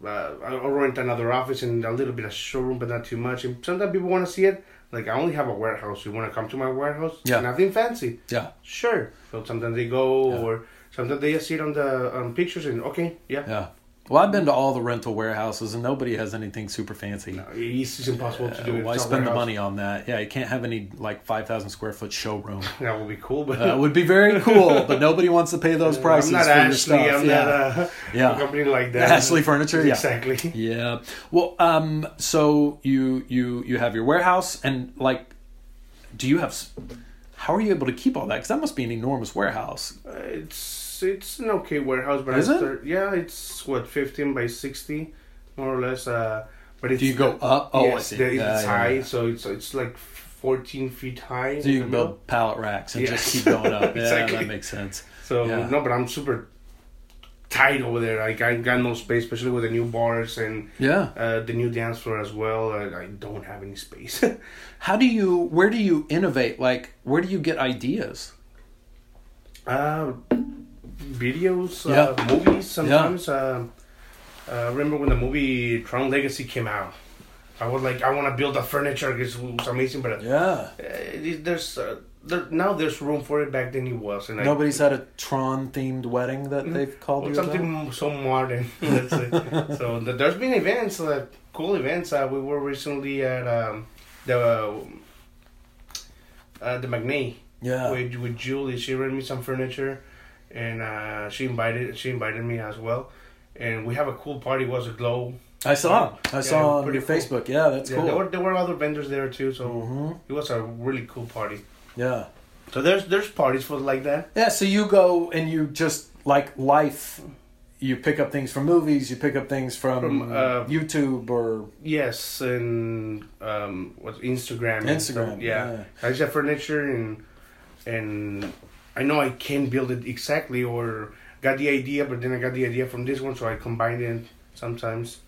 uh, I'll rent another office and a little bit of showroom, but not too much. And sometimes people want to see it. Like I only have a warehouse. You want to come to my warehouse? Yeah. Nothing fancy. Yeah, Sure. So sometimes they go, Yeah. or sometimes they just see it on the pictures and okay, yeah. yeah. Well, I've been to all the rental warehouses, and nobody has anything super fancy. No, it's, impossible to do Uh, why spend the money on that? Yeah, you can't have any like five thousand square foot showroom. That would be cool, but That would be very cool, but nobody wants to pay those prices I'm not for your Ashley. stuff. I'm yeah. not uh, Yeah. a company like that. Ashley Furniture. Yeah. Exactly. Yeah. Well, um, so you you you have your warehouse, and like, do you have? How are you able to keep all that? Because that must be an enormous warehouse. Uh, it's it's an okay warehouse, but Is I it? yeah, it's what 15 by 60, more or less. Uh, but it's Do you go up? Oh, I see. it's Yeah, yeah, high, yeah. so it's it's like 14 feet high. So you can build pallet racks and just keep going up. Yeah, that makes sense. So no, but I'm super tight over there. Like I got no space, especially with the new bars and Yeah. uh, the new dance floor as well. I, I don't have any space. How do you? Where do you innovate? Like, where do you get ideas? uh, videos, Yeah. uh, movies. Sometimes. Uh, uh, remember when the movie Tron Legacy came out? I was like, I want to build a furniture because it was amazing, but uh, Yeah. it, there's uh, there, now there's room for it. Back then it was, and I, Nobody's had a Tron themed wedding that they've called Well, something so modern. So th- there's been events, uh, cool events. Uh, we were recently at um, the uh, the Magnay Yeah. with with Julie. She rented me some furniture, and uh, she invited she invited me as well. And we have a cool party. It was a glow. I saw. I Yeah, saw on pretty your cool. Facebook. Yeah, that's Yeah, there cool. were there were other vendors there too. So hmm it was a really cool party. Yeah. So there's there's parties for like that. Yeah, so you go and you just like life. You pick up things from movies. You pick up things from, From, uh, YouTube or Yes, and um, what's Instagram? and Instagram, stuff. Yeah. yeah. I just have furniture and and I know I can't build it exactly or got the idea, but then I got the idea from this one, so I combine it sometimes.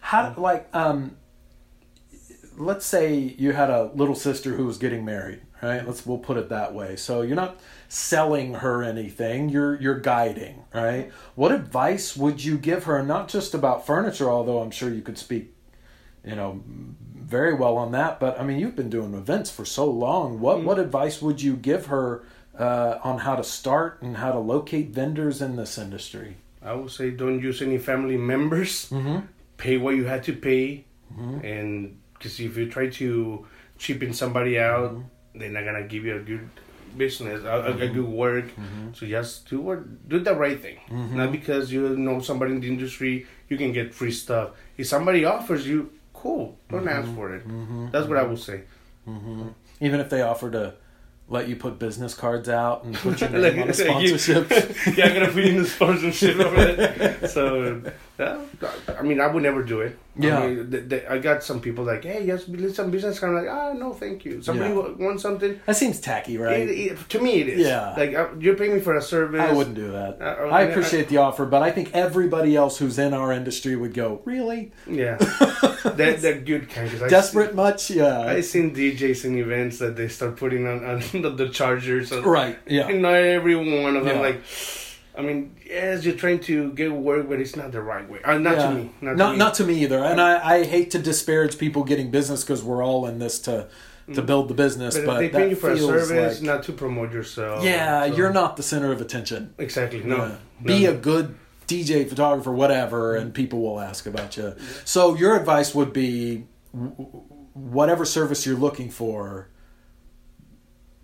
how like um. Let's say you had a little sister who was getting married, right? Let's we'll put it that way. So you're not selling her anything. You're you're guiding, right? What advice would you give her? Not just about furniture, although I'm sure you could speak, you know, very well on that. But I mean, you've been doing events for so long. What what advice would you give her uh, on how to start and how to locate vendors in this industry? I would say don't use any family members. Mm-hmm. Pay what you had to pay, mm-hmm. and because if you try to cheapen somebody out, mm-hmm. they're not gonna give you a good business, a, a, a good work. So just do what do the right thing. Not because you know somebody in the industry, you can get free stuff. If somebody offers you, cool, don't ask for it. That's what I would say. Mm-hmm. Even if they offer to let you put business cards out and put your name Like, on a you- sponsorship. yeah, I'm gonna put in the sponsorship over it. So, yeah, I mean, I would never do it. Yeah. I, mean, th- th- I got some people like, hey, yes, some business. Kind of like, ah, no, thank you. Somebody Yeah. wants something. that seems tacky, right? It, it, to me, it is. Yeah. Like uh, you're paying me for a service. I wouldn't do that. Uh, I I- appreciate the offer, but I think everybody else who's in our industry would go, really? Yeah. that that good kind. 'cause I Desperate much? Yeah. I seen DJs in events that they start putting on, on the, the chargers. Right. Yeah. And not every one of them. Yeah. Like, I mean, yes, you're trying to get work, but it's not the right way. Uh, not Yeah. to me. Not, not, to me. not to me either. And I, I hate to disparage people getting business because we're all in this to to build the business. But, But, they pay you for a service, like- not to promote yourself. yeah, so- you're not the center of attention. exactly no. Yeah. Be No. a good DJ, photographer, whatever, and people will ask about you. So your advice would be, whatever service you're looking for,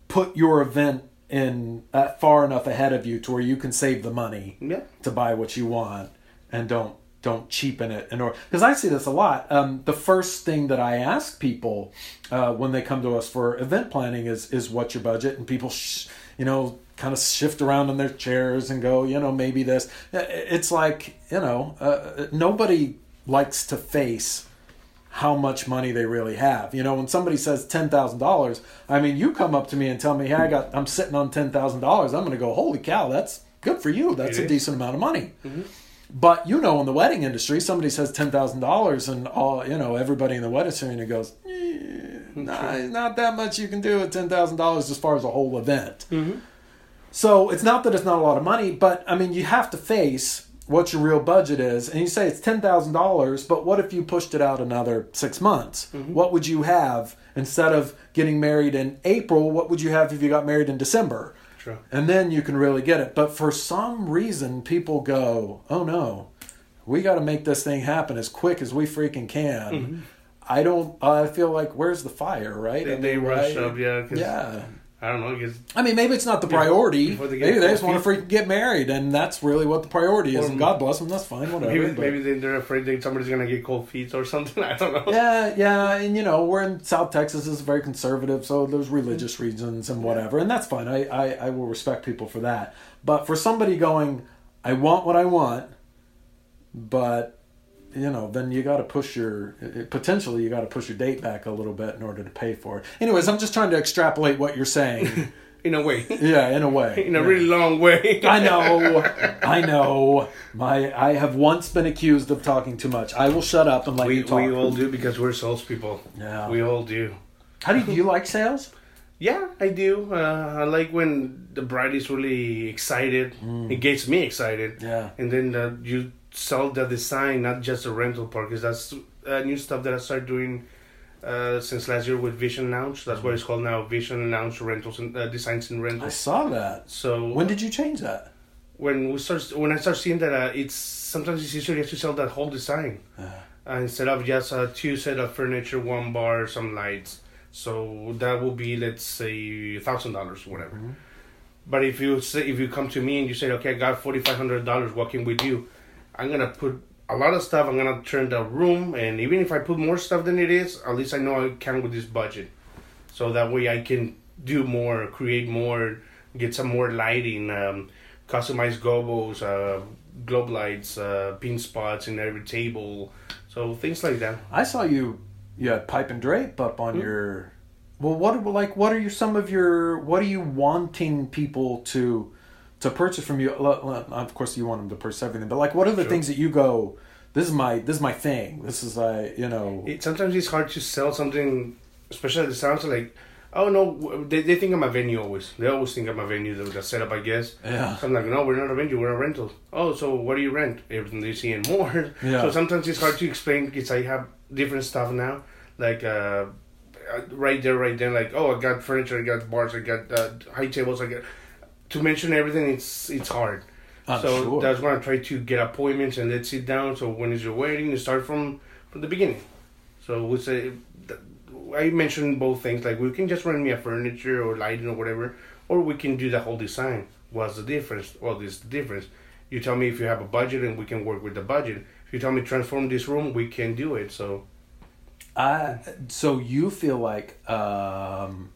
put your event in uh, far enough ahead of you to where you can save the money Yeah. to buy what you want, and don't don't cheapen it. And or because I see this a lot. Um, the first thing that I ask people uh, when they come to us for event planning is is what's your budget, and people, sh- you know, kind of shift around in their chairs and go, you know, maybe this. Uh, It's like you know, uh, nobody likes to face how much money they really have. You know, when somebody says ten thousand dollars, I mean, you come up to me and tell me, "Hey, I got, I'm sitting on ten thousand dollars." I'm going to go, "Holy cow, that's good for you. That's It a is. decent amount of money." But you know, in the wedding industry, somebody says ten thousand dollars, and all you know, everybody in the wedding ceremony goes, eh, "Nah, not that much you can do with ten thousand dollars as far as a whole event." Mhm. So it's not that it's not a lot of money, but I mean, you have to face what your real budget is, and you say it's ten thousand dollars. But what if you pushed it out another six months? Mm-hmm. What would you have instead of getting married in April? What would you have if you got married in December? True. And then you can really get it. But for some reason, people go, "Oh no, we got to make this thing happen as quick as we freaking can." Mm-hmm. I don't. I feel like where's the fire, right? They, I they rush right? up, yeah. Yeah. I don't know. I mean, maybe it's not the priority. before they get maybe they just want to freaking get married, and that's really what the priority is. And God bless them, that's fine, whatever. maybe but- maybe they- they're afraid that somebody's gonna get cold feet or something. I don't know. yeah, yeah, and you know, we're in South Texas is very conservative, so there's religious mm-hmm. reasons and whatever, and that's fine. I, I, I will respect people for that. But for somebody going, I want what I want, but you know, then you got to push your potentially you got to push your date back a little bit in order to pay for it. Anyways, I'm just trying to extrapolate what you're saying. In a way, yeah, in a way. in a Yeah. really long way. I know, I know. My, I have once been accused of talking too much. I will shut up and let We, you talk. we all do because we're salespeople. Yeah. We all do. How do you, do you like sales? Yeah, I do. Uh, I like when the bride is really excited. It gets me excited. Yeah. And then uh, you sell the design, not just a rental part, because that's uh, new stuff that I started doing uh, since last year with Vision Lounge. That's what it's called now, Vision Lounge Rentals and uh, Designs and Rentals. I saw that. So When did you change that? when we start when I start seeing that uh, it's sometimes it's easier to sell that whole design Yeah. uh, instead of just uh, two set of furniture, one bar, some lights. So that will be let's say thousand dollars, whatever. Mm-hmm. But if you say if you come to me and you say, okay, I got forty five hundred dollars working with you, I'm gonna put a lot of stuff. I'm gonna turn the room, and even if I put more stuff than it is, at least I know I can with this budget. So that way I can do more, create more, get some more lighting, um, customize gobos, uh, globe lights, uh, pin spots in every table, so things like that. I saw you. You had pipe and drape up on your. Well, what like what are your some of your what are you wanting people to to purchase from you? Of course, you want them to purchase everything, but like, what are the Sure. things that you go? This is my this is my thing. This is I you know. It, sometimes it's hard to sell something, especially at the sounds like, oh no, they, they think I'm a venue always. They always think I'm a venue, the, the setup, I guess. Yeah. So I'm like, no, we're not a venue, we're a rental. Oh, so what do you rent? Everything they see and more. Yeah. So sometimes it's hard to explain because I have different stuff now. Like, uh, uh, right there, right there, like, oh, I got furniture, I got bars, I got uh, high tables, I got. To mention everything, it's it's hard. I'm so sure. that's why I try to get appointments and let's sit down. So when is your wedding? You start from from the beginning. So we say, I mentioned both things. Like we can just rent me a furniture or lighting or whatever, or we can do the whole design. What's the difference? Well, this is the difference. You tell me if you have a budget and we can work with the budget. If you tell me transform this room, we can do it. So I so you feel like um,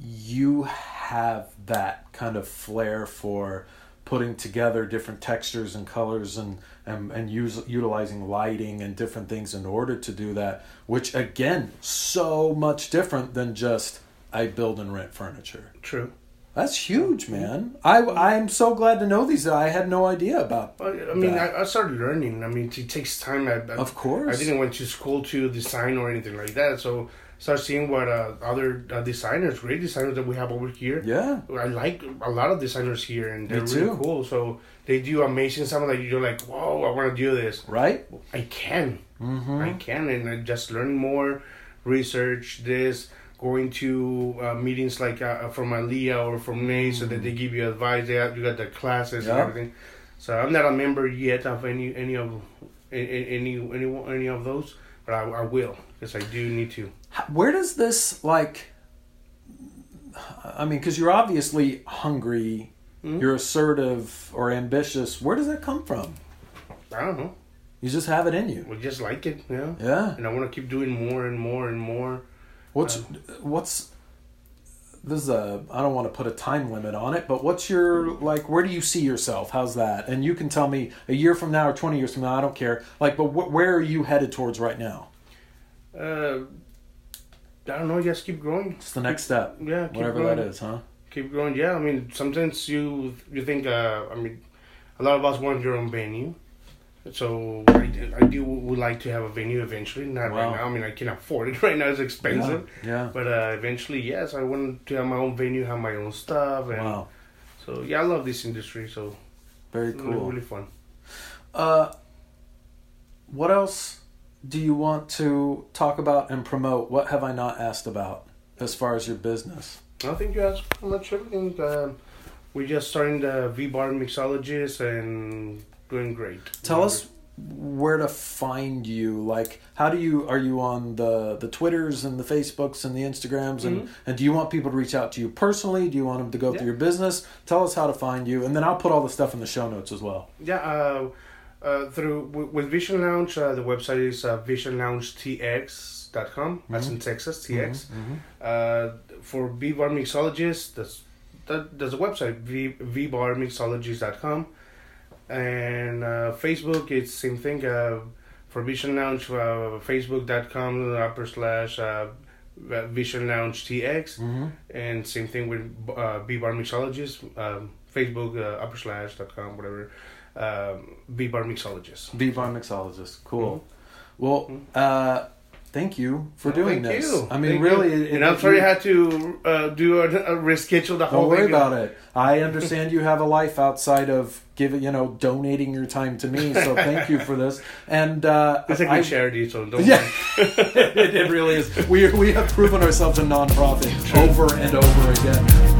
you have that kind of flair for putting together different textures and colors and and, and use, utilizing lighting and different things in order to do that which again so much different than just i build and rent furniture True. that's huge man i i'm so glad to know these i had no idea about I mean. I, I started learning. I mean, it takes time. I, I, Of course. I didn't went to school to design or anything like that. So start seeing what uh, other uh, designers, great designers that we have over here. yeah I like a lot of designers here, and they're really cool. So they do amazing stuff. Like you're like, whoa, I want to do this. right I can. mm-hmm. I can, and I just learn more, research this, going to uh, meetings like uh, from ILEA or from NACE, so that they give you advice. They have, you got the classes and everything. So I'm not a member yet of any any of a- a- any any any of those, but I, I will because I do need to. Where does this like i mean because you're obviously hungry Mhm. you're assertive or ambitious where does that come from I don't know. you just have it in you We just like it, yeah. yeah And I want to keep doing more and more and more. what's what's this is a i don't want to put a time limit on it but what's your like where do you see yourself how's that and you can tell me a year from now or 20 years from now i don't care like but wh- where are you headed towards right now Uh, I don't know. Just keep growing. it's the next step Yeah, keep whatever growing. that is huh keep growing. Yeah, I mean, sometimes you you think. Uh, I mean, a lot of us want your own venue. So I, I do would like to have a venue eventually. Not Wow. right now. I mean, I can afford it right now. It's expensive. yeah, yeah. But uh, eventually, yes, I want to have my own venue, have my own stuff, and wow so yeah, I love this industry. So very cool really, really fun. Uh, what else do you want to talk about and promote? What have I not asked about as far as your business? I think you asked pretty much everything. Um, we just starting the V Bar mixologist and doing great. Tell us where to find you. Like, how do you are you on the the Twitters and the Facebooks and the Instagrams and Mhm. and do you want people to reach out to you personally? Do you want them to go Yeah. through your business? Tell us how to find you, and then I'll put all the stuff in the show notes as well. Yeah, uh, uh, through with, with Vision Lounge, uh, the website is uh, visionloungetx.com. That's in Texas, TX. Uh, for V Bar Mixologist, that's that, there's a website v vbarmixologist.com, and uh, Facebook it's same thing. Uh, for Vision Lounge, uh, facebook.com upper slash uh, Vision Lounge TX, Mm-hmm. and same thing with uh, B Bar Mixologist, um, Facebook uh, upper slash dot com whatever, um, B Bar Mixologist. Be Bar Mixologist. Cool. Well, uh, thank you for Mm-hmm. Well, doing thank this. you. I mean, Thank really, you. it- and I'm sorry you- I had to uh, do a, a reschedule the whole Don't worry thing. about it. I understand you have a life outside of giving, you know, donating your time to me. So thank you for this. And uh, It's a good I- charity, so don't Yeah, worry. it, it really is. We we have proven ourselves a nonprofit over and over again.